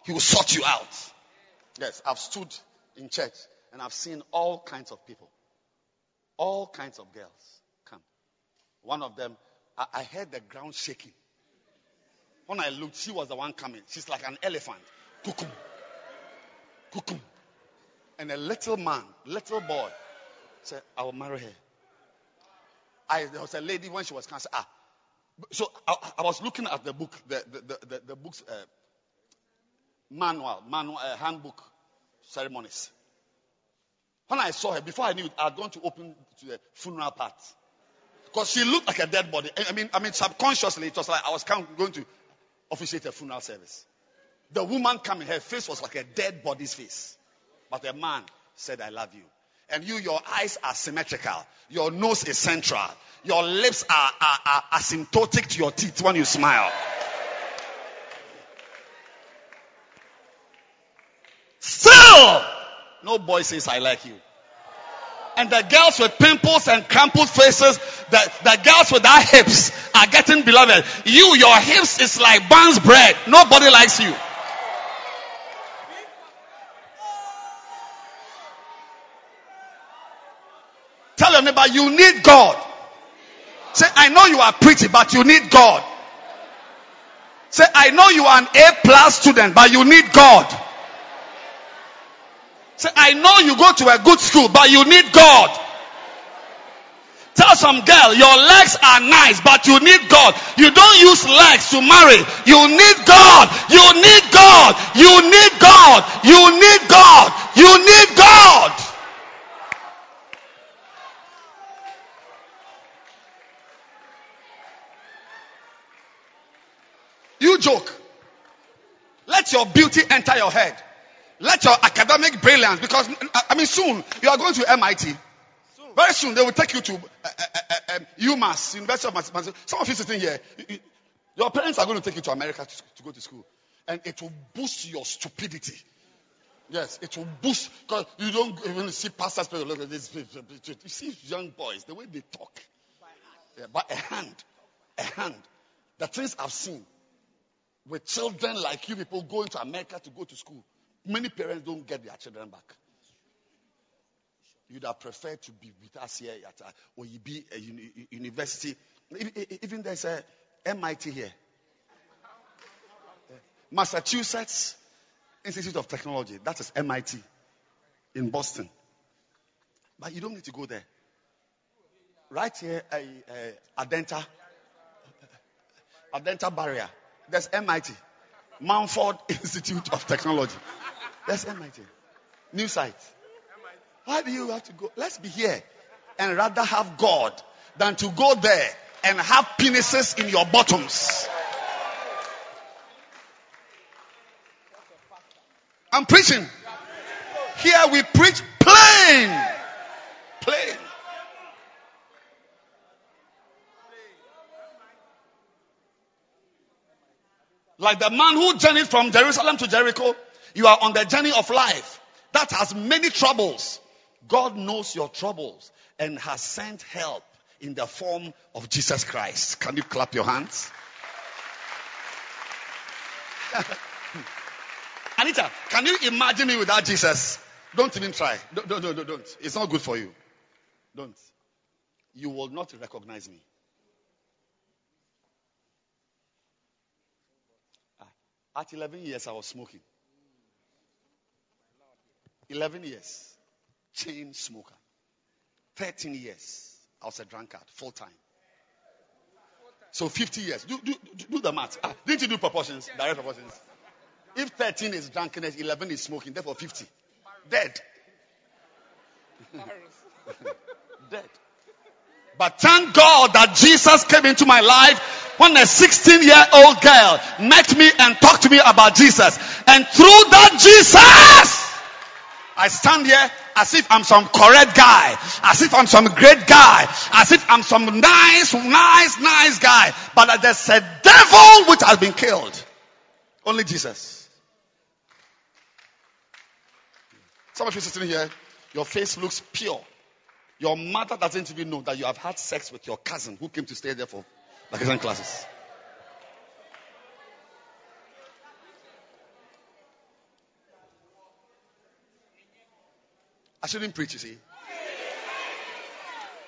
He will sort you out. Yes, I've stood in church and I've seen all kinds of people, all kinds of girls come. One of them, I, I heard the ground shaking. When I looked, she was the one coming. She's like an elephant. Kukum. Kukum. And a little man, little boy, said, I will marry her. I, there was a lady when she was cancer. Ah. So I, I, was looking at the book, the, the, the, the book's uh, manual, manual uh, handbook ceremonies. When I saw her, before I knew it, I had gone to open to the funeral part. Because she looked like a dead body. I mean, I mean, subconsciously, it was like I was going to officiate a funeral service. The woman coming, her face was like a dead body's face. But the man said, I love you. And you, your eyes are symmetrical. Your nose is central. Your lips are, are, are asymptotic to your teeth when you smile. Still, no boy says, I like you. And the girls with pimples and crumpled faces, the, the girls with their hips are getting beloved. You, your hips is like buns bread. Nobody likes you. Tell your neighbor, you need God. Say, I know you are pretty, but you need God. Say, I know you are an A plus student, but you need God. Say, I know you go to a good school, but you need God. Tell some girl, your legs are nice, but you need God. You don't use legs to marry. You need God. You need God. You need God. You need God. You need God. You joke. Let your beauty enter your head. Let your academic brilliance, because I mean, soon you are going to MIT. Very soon they will take you to uh, uh, uh, um, UMass, University of Massachusetts. Some of you sitting here, you, your parents are going to take you to America to, to go to school, and it will boost your stupidity. Yes, it will boost because you don't even see pastors look at this. You see young boys, the way they talk. Yeah, but a hand, a hand. The things I've seen with children like you people going to America to go to school. Many parents don't get their children back. you'd have preferred to be with us here at uh, OEB uh, uni- University. E- e- Even there's a MIT here. Massachusetts Institute of Technology. That is MIT in Boston. But you don't need to go there. Right here, uh, uh, Adenta, Adenta Barrier. There's MIT. Mumford Institute of Technology. That's MIT. New site. Why do you have to go? Let's be here and rather have God than to go there and have penises in your bottoms. I'm preaching. Here we preach plain. Plain. Like the man who journeyed from Jerusalem to Jericho, you are on the journey of life that has many troubles. God knows your troubles and has sent help in the form of Jesus Christ. Can you clap your hands? Anita, can you imagine me without Jesus? Don't even try. Don't, don't, don't, don't. It's not good for you. Don't. You will not recognize me. Ah, At 11 years, I was smoking. 11 years, chain smoker. 13 years, I was a drunkard, full time. So 50 years. Do, do, do- the math. Ah, didn't you do proportions? Direct proportions. If 13 is drunkenness, 11 is smoking, therefore 50. Dead. Dead. But thank God that Jesus came into my life when a 16 year old girl met me and talked to me about Jesus. And through that Jesus, I stand here as if I'm some correct guy, as if I'm some great guy, as if I'm some nice, nice, nice guy. But there's a devil which has been killed. Only Jesus. Some of you sitting here, your face looks pure. Your mother doesn't even know that you have had sex with your cousin who came to stay there for vacation classes. I shouldn't preach, you see.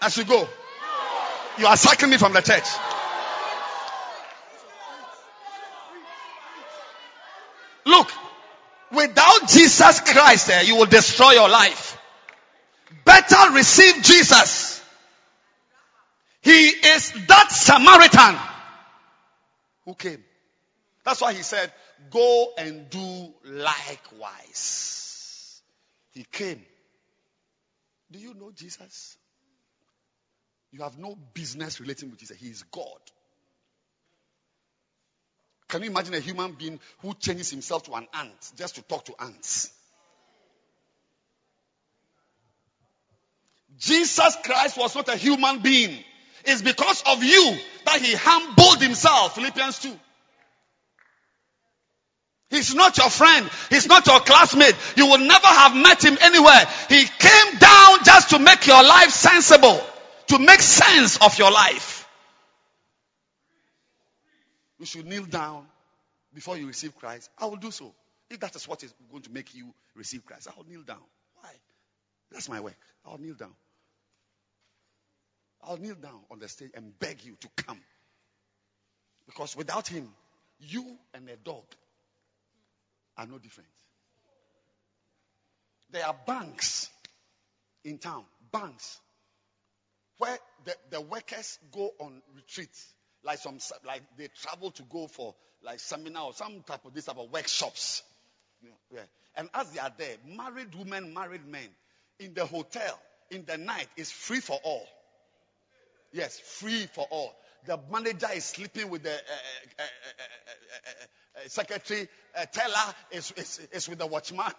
I should go. You are sacking me from the church. Look, without Jesus Christ, eh, you will destroy your life. Better receive Jesus. He is that Samaritan who came. That's why he said, Go and do likewise. He came. Do you know Jesus? You have no business relating with Jesus. He is God. Can you imagine a human being who changes himself to an ant just to talk to ants? Jesus Christ was not a human being. It's because of you that he humbled himself. Philippians 2. He's not your friend. He's not your classmate. You will never have met him anywhere. He came down just to make your life sensible, to make sense of your life. You should kneel down before you receive Christ. I will do so. If that is what is going to make you receive Christ, I will kneel down. Why? That's my work. I'll kneel down. I'll kneel down on the stage and beg you to come. Because without him, you and a dog are no different. There are banks in town, banks, where the, the workers go on retreats. like some, like they travel to go for like seminar or some type of this type of workshops. Yeah. And as they are there, married women, married men, in the hotel, in the night, is free for all. Yes, free for all. The manager is sleeping with the uh, uh, uh, uh, uh, secretary. Uh, teller is, is, is with the watchman.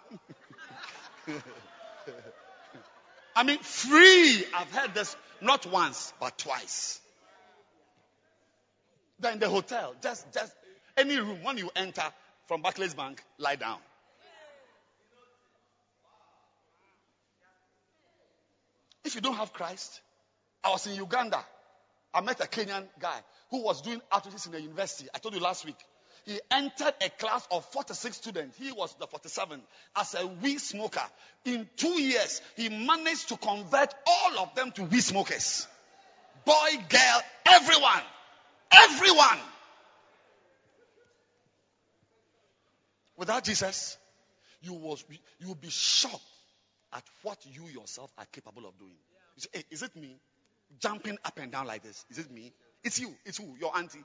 I mean, free. I've heard this not once, but twice. Then in the hotel, just, just any room, when you enter from Barclays Bank, lie down. If you don't have Christ, I was in Uganda. I met a Kenyan guy who was doing outreaches in the university. I told you last week. he entered a class of 46 students. He was the 47th as a weed smoker. In two years, he managed to convert all of them to weed smokers. Boy, girl, everyone. Everyone. Without Jesus, you will, you will be shocked at what you yourself are capable of doing. You say, hey, is it me? Jumping up and down like this. Is it me? It's you. It's who? Your auntie.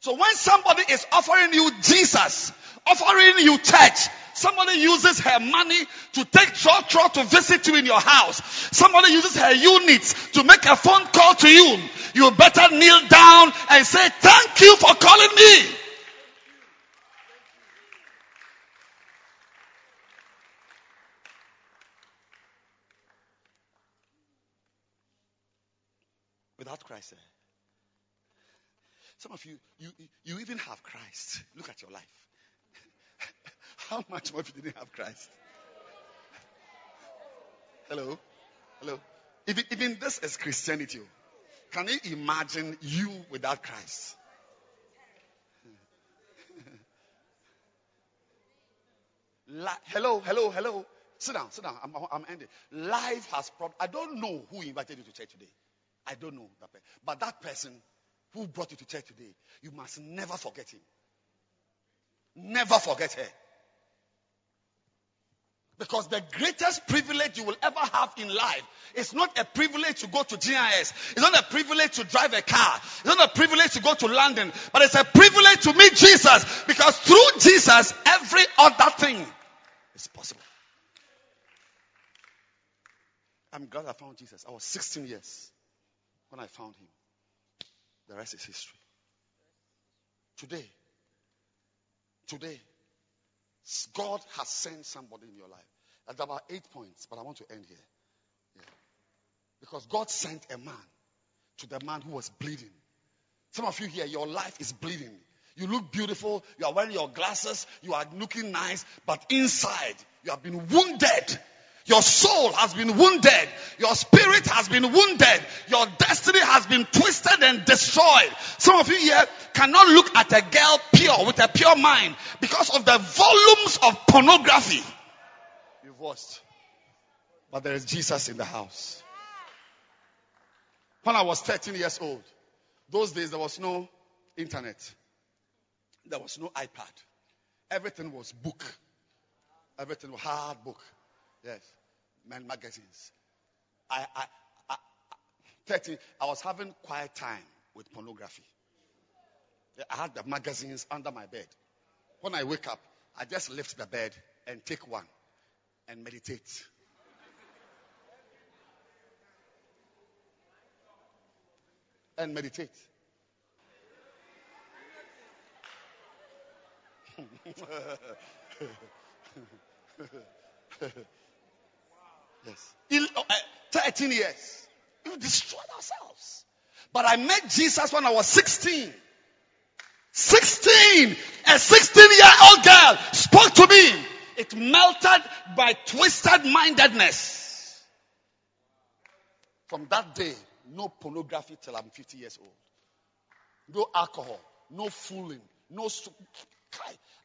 So when somebody is offering you Jesus, offering you church, somebody uses her money to take Trotro to visit you in your house, somebody uses her units to make a phone call to you, you better kneel down and say, thank you for calling me. Without Christ, eh? some of you, you, you even have Christ. Look at your life. How much more if you didn't have Christ? Hello? Hello? Even, even this is Christianity. oh. Can you imagine you without Christ? Li- hello, hello, hello. Sit down, sit down. I'm, I'm ending. Life has brought. I don't know who invited you to church today. I don't know that person. But that person who brought you to church today, you must never forget him. Never forget her. Because the greatest privilege you will ever have in life is not a privilege to go to GIS. It's not a privilege to drive a car. It's not a privilege to go to London. But it's a privilege to meet Jesus. Because through Jesus, every other thing is possible. I'm glad I found Jesus. I was 16 years when I found him. The rest is history. Today, today, God has sent somebody in your life. That's about eight points, but I want to end here. Yeah. Because God sent a man to the man who was bleeding. Some of you here, your life is bleeding. You look beautiful, you are wearing your glasses, you are looking nice, but inside, you have been wounded. Your soul has been wounded. Your spirit has been wounded. Your destiny has been twisted and destroyed. Some of you here cannot look at a girl pure with a pure mind because of the volumes of pornography you've watched. But there is Jesus in the house. When I was 13 years old, those days there was no internet. There was no iPad. Everything was book. Everything was hard book. Yes. Men magazines. I, I, I, 13, I was having quiet time with pornography. I had the magazines under my bed. When I wake up, I just lift the bed and take one and meditate. And meditate. yes. Il- uh, 13 years. We destroyed ourselves. But I met Jesus when I was 16. 16! A 16 year old girl spoke to me. It melted by twisted mindedness. From that day, no pornography till I'm 50 years old. No alcohol, no fooling, no.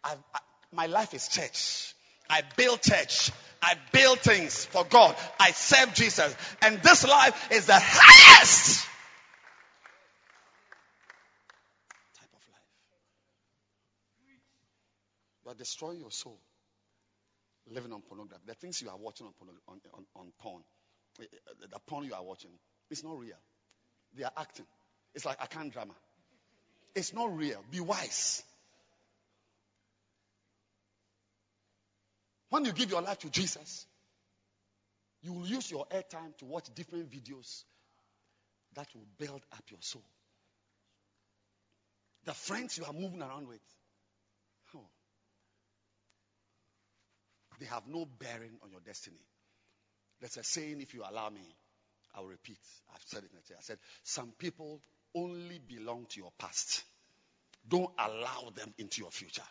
I, I, my life is church. I build church. I build things for God. I serve Jesus. And this life is the highest type of life. You are destroying your soul living on pornography. The things you are watching on, on, on, on porn, eh, eh, the porn you are watching, it's not real. They are acting. It's like a can drama. It's not real. Be wise. When you give your life to Jesus, you will use your airtime to watch different videos that will build up your soul. The friends you are moving around with, oh, they have no bearing on your destiny. There's a saying, if you allow me, I'll repeat. I've said it. I said, some people only belong to your past. Don't allow them into your future.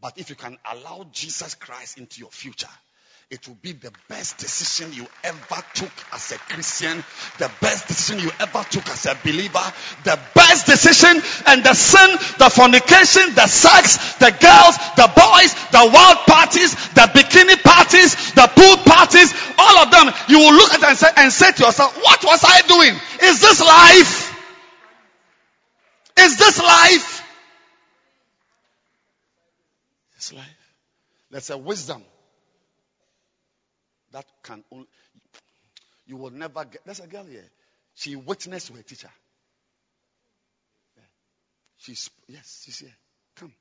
But if you can allow Jesus Christ into your future, it will be the best decision you ever took as a Christian, the best decision you ever took as a believer, the best decision and the sin, the fornication, the sex, the girls, the boys, the wild parties, the bikini parties, the pool parties, all of them, you will look at and say, and say to yourself, what was I doing? Is this life? Is this life? Life. There's a wisdom that can only you will never get. There's a girl here. She witnessed to her teacher. She's yes, she's here. Come.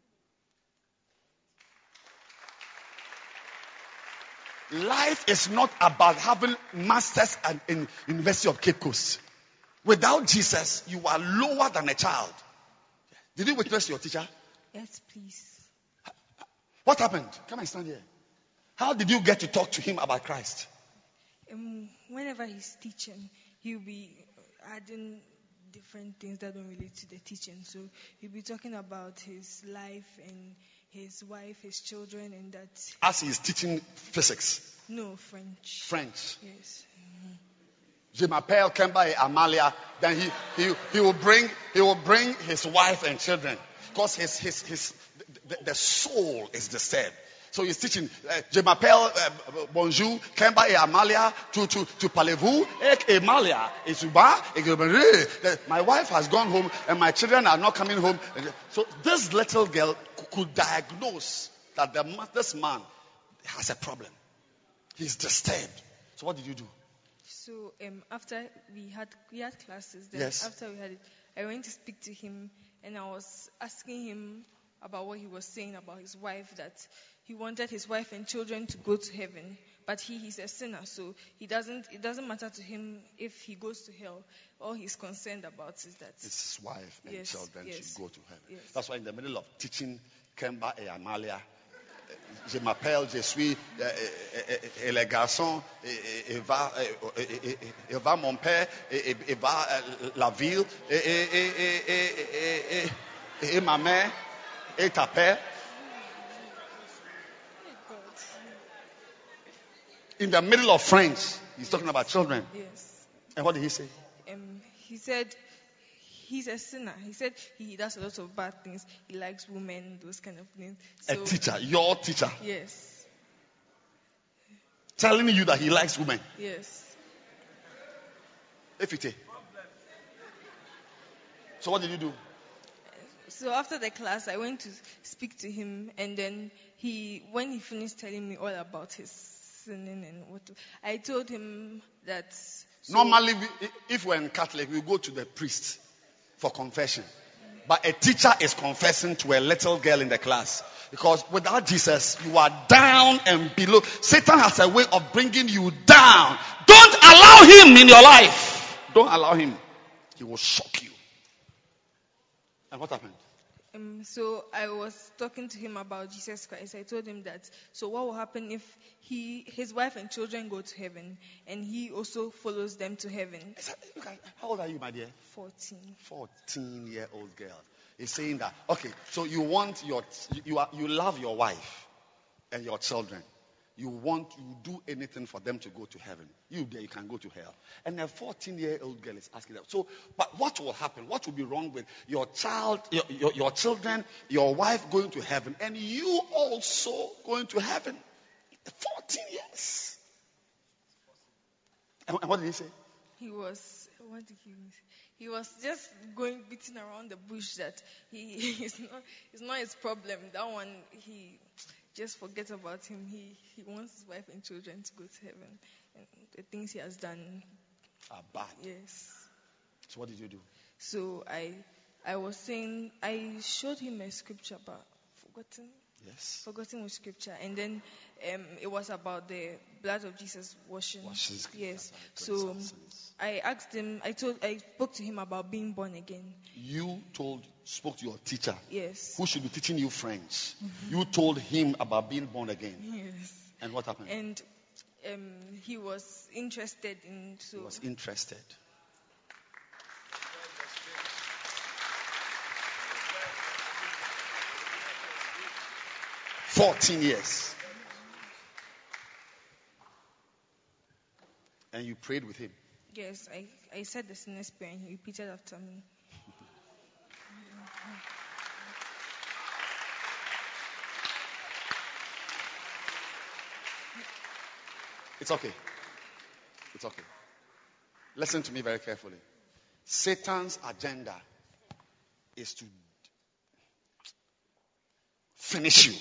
Life is not about having masters at in University of Cape Coast. Without Jesus, you are lower than a child. Did you witness your teacher? Yes, please. What happened? Come and stand here. How did you get to talk to him about Christ? Um, whenever he's teaching, he'll be adding different things that don't relate to the teaching. So he'll be talking about his life and his wife, his children, and that. As he's teaching physics, No, French. French, Yes. je m'appelle Kemba Amalia. Then he, he, he will bring he will bring his wife and children because his his his the, the soul is disturbed. So he's teaching uh, je m'appelle uh, bonjour Kemba et Amalia to to to parlez-vous et Amalia et Suba et my wife has gone home and my children are not coming home. So this little girl could diagnose that the, this man has a problem. He's disturbed. So what did you do? So um, after we had we had classes, then Yes. after we had it, I went to speak to him, and I was asking him about what he was saying about his wife that he wanted his wife and children to go to heaven, but he is a sinner, so he doesn't. It doesn't matter to him if he goes to hell. All he's concerned about is that. It's his wife and Yes, children yes, should go to heaven. yes. That's why in the middle of teaching Kemba et Amalia, je m'appelle, je suis euh, euh, euh, et les garçons, et, va, et- va mon père, et, va euh, la ville, et- et- et- et- et ma mère, père. In the middle of French, he's talking about children. Yes. And what did he say? Um, he said he's a sinner. He said he does a lot of bad things. He likes women, those kind of things. A teacher, your teacher, Yes. telling you that he likes women. Yes. Efite. So what did you do? So after the class, I went to speak to him, and then he, when he finished telling me all about his sinning and what, I told him that. so- Normally, we, if we're in Catholic, we go to the priest for confession. But a teacher is confessing to a little girl in the class. Because without Jesus, you are down and below. Satan has a way of bringing you down. Don't allow him in your life. Don't allow him. He will shock you. And what happened? Um, so I was talking to him about Jesus Christ. I told him that. So what will happen if he, his wife and children go to heaven, and he also follows them to heaven? "Look How old are you, my dear? Fourteen. 14 year old girl is saying that okay so you want your you are you love your wife and your children you want you do anything for them to go to heaven. You there you can go to hell. And a 14 year old girl is asking that. So but what will happen? What will be wrong with your child your, your, your children your wife going to heaven and you also going to heaven? 14 years. And what did he say? He was what did he he was just going beating around the bush that he is not it's not his problem. That one he just forget about him. He he wants his wife and children to go to heaven. And the things he has done, are bad yes. so what did you do So I I was saying I showed him a scripture but forgotten yes forgotten which scripture and then um, it was about the blood of Jesus washing. Washes yes. So. I asked him. I told. I spoke to him about being born again. you told spoke to your teacher Yes. who should be teaching you French. You told him about being born again. Yes. And what happened? And um, he was interested in. So he was interested. Fourteen years. And you prayed with him. Yes, I, I said the sinner's prayer and he repeated after me. It's okay. It's okay. Listen to me very carefully. Satan's agenda is to finish you.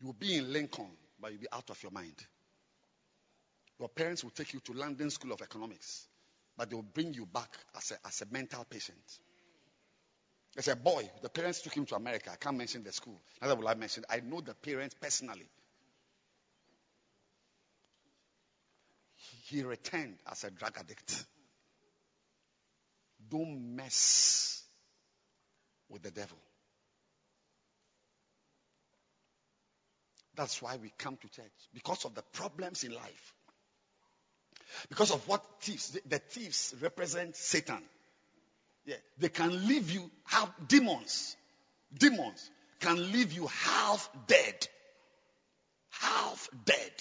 You will be in Legon, but you'll be out of your mind. Your parents will take you to London School of Economics, but they will bring you back as a, as a mental patient. There's a boy, the parents took him to America. I can't mention the school. Neither will I mention. I know the parents personally. He returned as a drug addict. Don't mess with the devil. That's why we come to church. Because of the problems in life. Because of what thieves, the, the thieves represent Satan. Yeah, they can leave you half demons. Demons can leave you half dead. Half dead.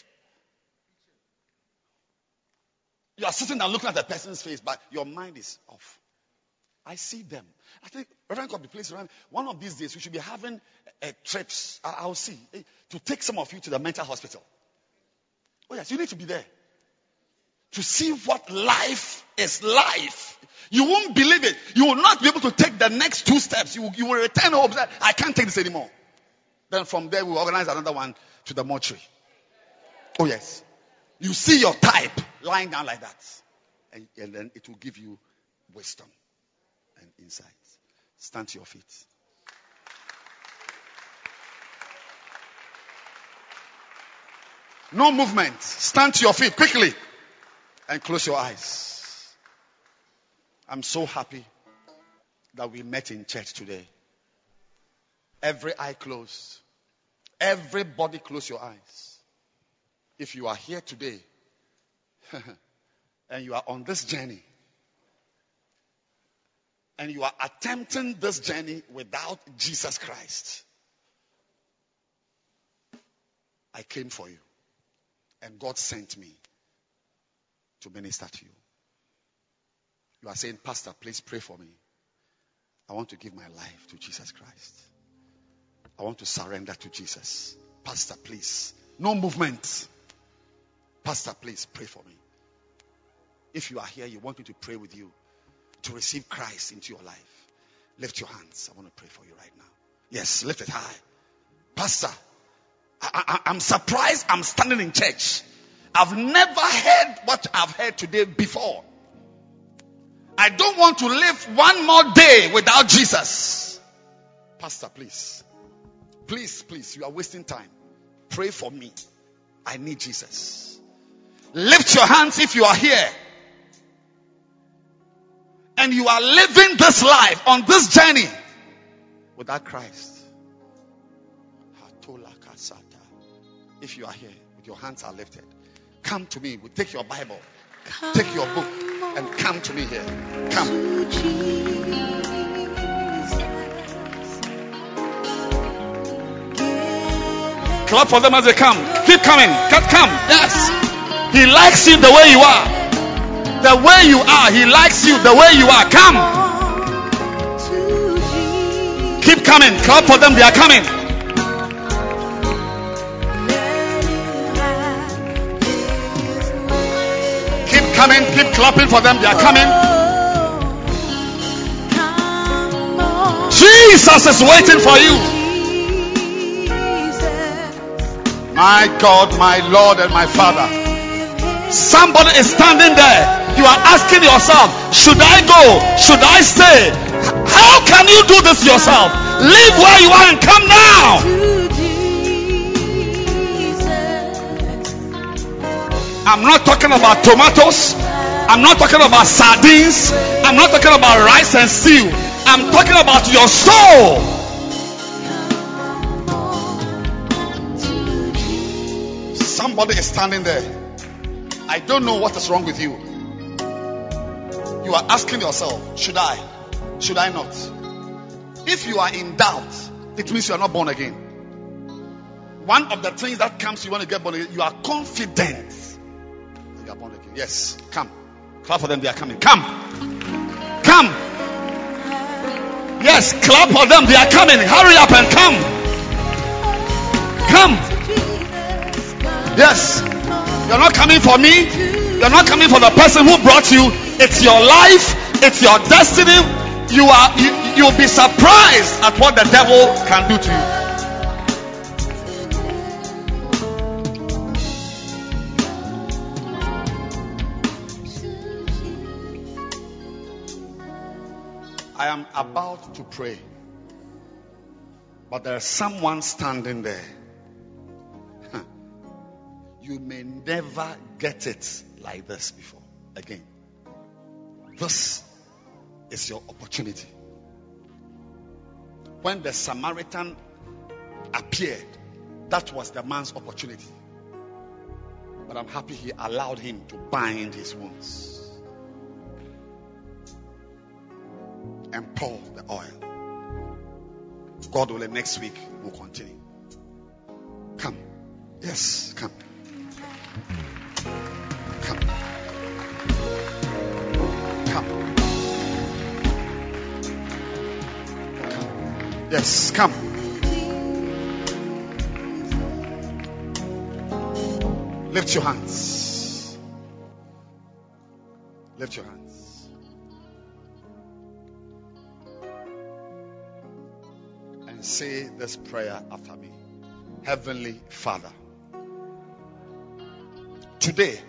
You are sitting and looking at the person's face, but your mind is off. I see them. I think Reverend be pleased around. One of these days we should be having uh, trips. I- I'll see eh, to take some of you to the mental hospital. Oh yes, you need to be there to see what life is life. You won't believe it. You will not be able to take the next two steps. You, you will return home. I can't take this anymore. Then from there we will organize another one to the mortuary. Oh yes. You see your type lying down like that. And, and then it will give you wisdom insight. Stand to your feet. No movement. Stand to your feet quickly and close your eyes. I'm so happy that we met in church today. Every eye closed. Everybody close your eyes. If you are here today and you are on this journey and you are attempting this journey without Jesus Christ, I came for you and God sent me to minister to you. You are saying, Pastor, please pray for me. I want to give my life to Jesus Christ. I want to surrender to Jesus. Pastor, please. No movement. Pastor, please pray for me. If you are here, you want me to pray with you to receive Christ into your life. Lift your hands. I want to pray for you right now. Yes, lift it high. Pastor, I, I, I'm surprised I'm standing in church. I've never heard what I've heard today before. I don't want to live one more day without Jesus. Pastor, please. Please, please, you are wasting time. Pray for me. I need Jesus. Lift your hands if you are here. And you are living this life on this journey without Christ. If you are here, with your hands are lifted, come to me. We take your Bible, take your book, and come to me here. Come. Clap for them as they come. Keep coming. Come, come. Yes. He likes you the way you are. The way you are. He likes you the way you are. Come. Keep coming. Clap for them. They are coming. Keep coming. Keep clapping for them. They are coming. Jesus is waiting for you. My God, my Lord, and my Father. Somebody is standing there. You are asking yourself, should I go? Should I stay? How can you do this yourself? Leave where you are and come now. I'm not talking about tomatoes. I'm not talking about sardines. I'm not talking about rice and stew. I'm talking about your soul. Somebody is standing there. I don't know what is wrong with you. You are asking yourself, should I? Should I not? If you are in doubt, it means you are not born again. one of the things that comes you want to get born again, you are confident you are born again. Yes, come. Clap for them, they are coming. Come. Come. Yes, clap for them, they are coming. Hurry up and come. Come. Yes. You're not coming for me. You're not coming for the person who brought you. It's your life. It's your destiny. You are you, you'll be surprised at what the devil can do to you. I am about to pray. But there's someone standing there. You may never get it like this before again. This is your opportunity. When the Samaritan appeared, that was the man's opportunity. But I'm happy he allowed him to bind his wounds and pour the oil. God willing, next week we'll continue. Come. Yes, come. Come. Come. Come. Yes, come. Lift your hands. Lift your hands. And say this prayer after me. Heavenly Father, today,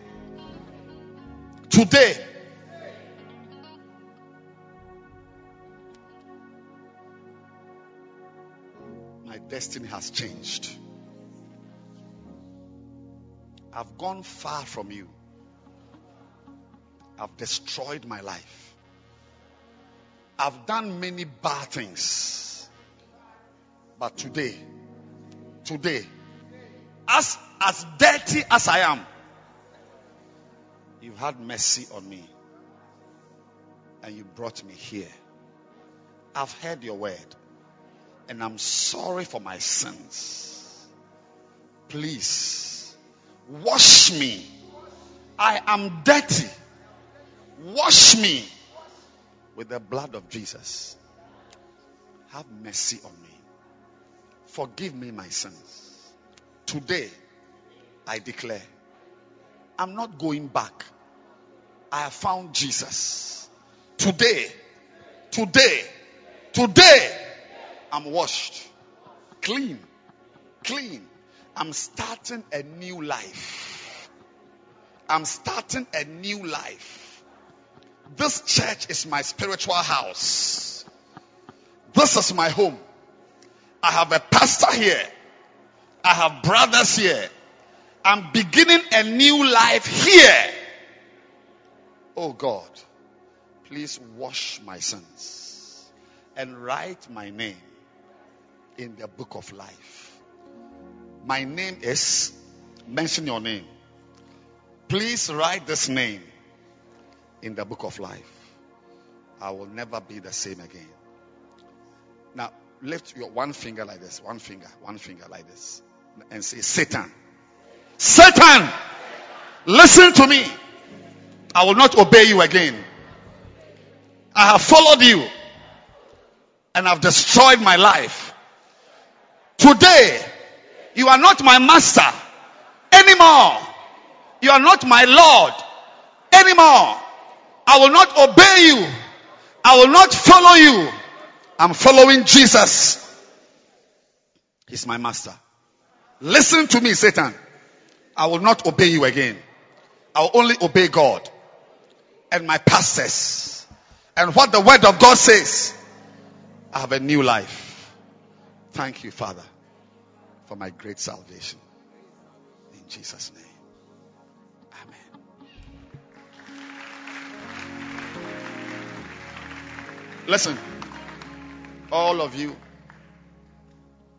today, my destiny has changed. I've gone far from you. I've destroyed my life. I've done many bad things. But today, today, as as dirty as I am, you've had mercy on me. And you brought me here. I've heard your word. And I'm sorry for my sins. Please wash me. I am dirty. Wash me with the blood of Jesus. Have mercy on me. Forgive me my sins. Today, I declare, I'm not going back. I have found Jesus. Today, today, today, I'm washed, clean, clean. I'm starting a new life. I'm starting a new life. This church is my spiritual house. This is my home. I have a pastor here. I have brothers here. I'm beginning a new life here. Oh God, please wash my sins and write my name in the book of life. My name is, mention your name. Please write this name in the book of life. I will never be the same again. Now, lift your one finger like this, one finger, one finger like this, and say, Satan, Satan, listen to me. I will not obey you again. I have followed you and I've destroyed my life. Today, you are not my master anymore. You are not my Lord anymore. I will not obey you. I will not follow you. I'm following Jesus. He's my master. Listen to me, Satan. I will not obey you again. I will only obey God and my pastors and what the word of God says. I have a new life. Thank you, Father, for my great salvation. In Jesus' name. Amen. Listen, all of you,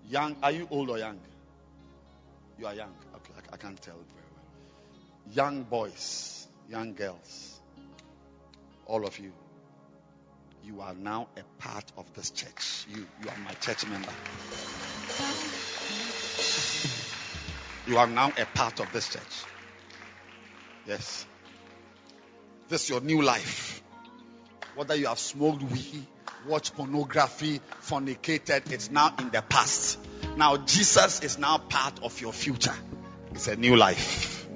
young, are you old or young? You are young. I, I can't tell very well. Young boys, young girls, all of you, you are now a part of this church. You, you are my church member. You are now a part of this church. Yes. This is your new life. Whether you have smoked weed, watched pornography, fornicated, it's now in the past. Now Jesus is now part of your future. It's a new life.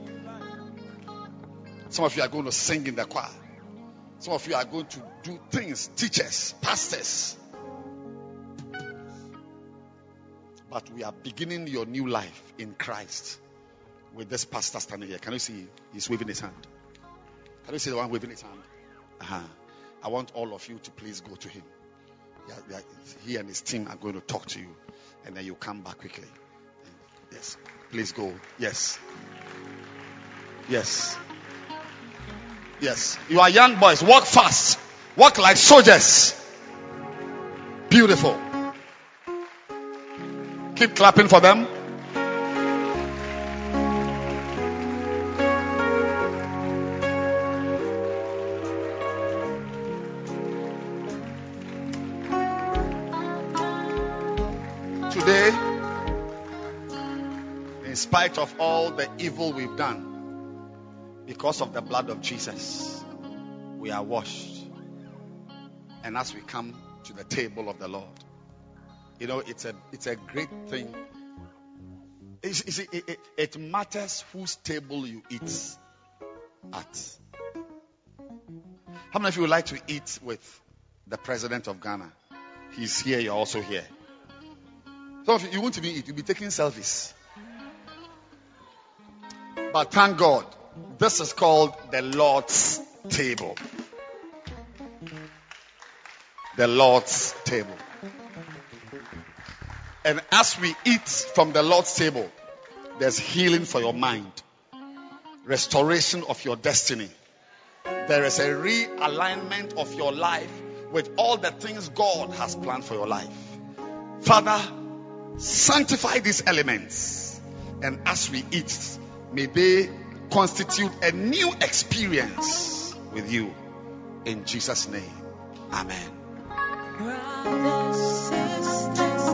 Some of you are going to sing in the choir. Some of you are going to do things, teachers, pastors. But we are beginning your new life in Christ with this pastor standing here. Can you see? He's waving his hand. Can you see the one waving his hand? Uh-huh. I want all of you to please go to him. He and his team are going to talk to you, and then you come back quickly. Yes, please go. Yes, yes, yes. You are young boys. Walk fast. Walk like soldiers. Beautiful. Keep clapping for them. Spite of all the evil we've done, because of the blood of Jesus, we are washed. And as we come to the table of the Lord, you know, it's a it's a great thing. It's- it's- it, it- it matters whose table you eat at. How many of you would like to eat with the president of Ghana? He's here, you're also here. Some of you, you won't even eat, you'll be taking selfies. But thank God, this is called the Lord's table. The Lord's table. And as we eat from the Lord's table, there's healing for your mind, restoration of your destiny. There is a realignment of your life with all the things God has planned for your life. Father, sanctify these elements. And as we eat, may they constitute a new experience with you. In Jesus' name, Amen. Brothers, sisters,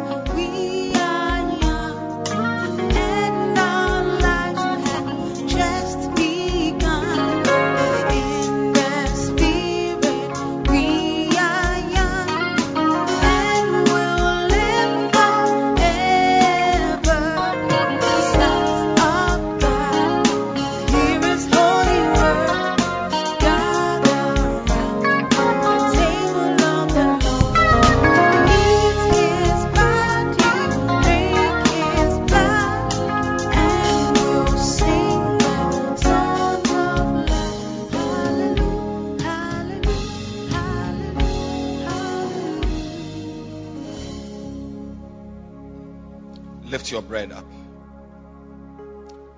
your bread up.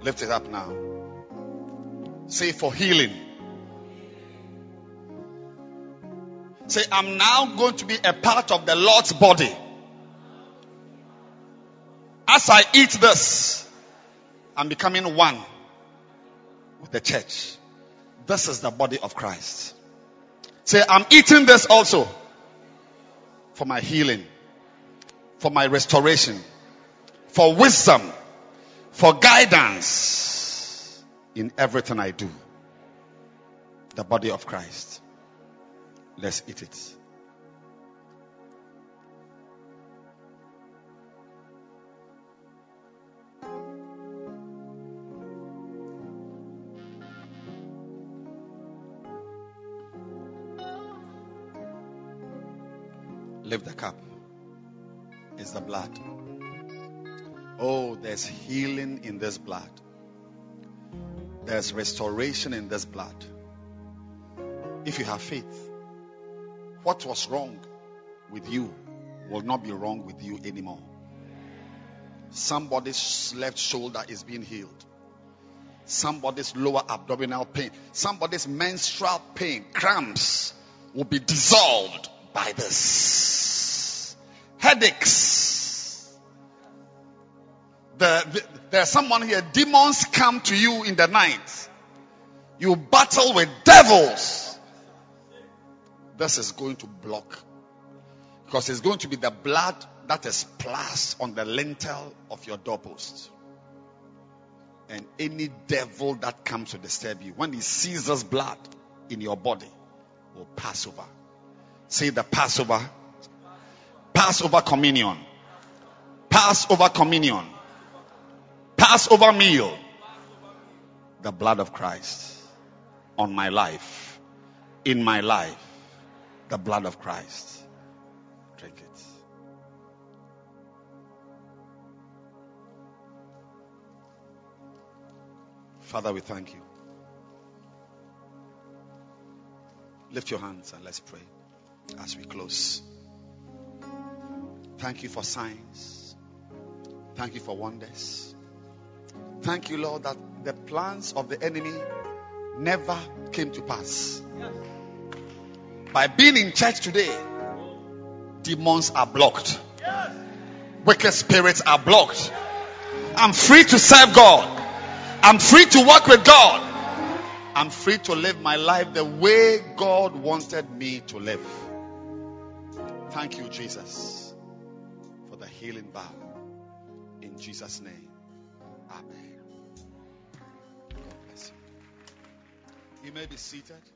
Lift it up now. Say for healing. Say, I'm now going to be a part of the Lord's body. As I eat this, I'm becoming one with the church. This is the body of Christ. Say, I'm eating this also for my healing, for my restoration, for wisdom, for guidance in everything I do. The body of Christ. Let's eat it. Lift the cup. It's the blood. Oh, there's healing in this blood. There's restoration in this blood. If you have faith, what was wrong with you will not be wrong with you anymore. Somebody's left shoulder is being healed. Somebody's lower abdominal pain, somebody's menstrual pain, cramps will be dissolved by this. Headaches. The, the- there's someone here, demons come to you in the night. You battle with devils. This is going to block. Because it's going to be the blood that is splashed on the lintel of your doorpost. And any devil that comes to disturb you, when he sees this blood in your body, will pass over. Say the Passover. Passover communion. Passover communion. Passover meal. The blood of Christ on my life. In my life. The blood of Christ. Drink it. Father, we thank you. Lift your hands and let's pray as we close. Thank you for signs. Thank you for wonders. Thank you, Lord, that the plans of the enemy never came to pass. By being in church today, demons are blocked, wicked spirits are blocked. I'm free to serve God. I'm free to work with God. I'm free to live my life the way God wanted me to live. Thank you, Jesus, for the healing balm. In Jesus' name, Amen. You may be seated.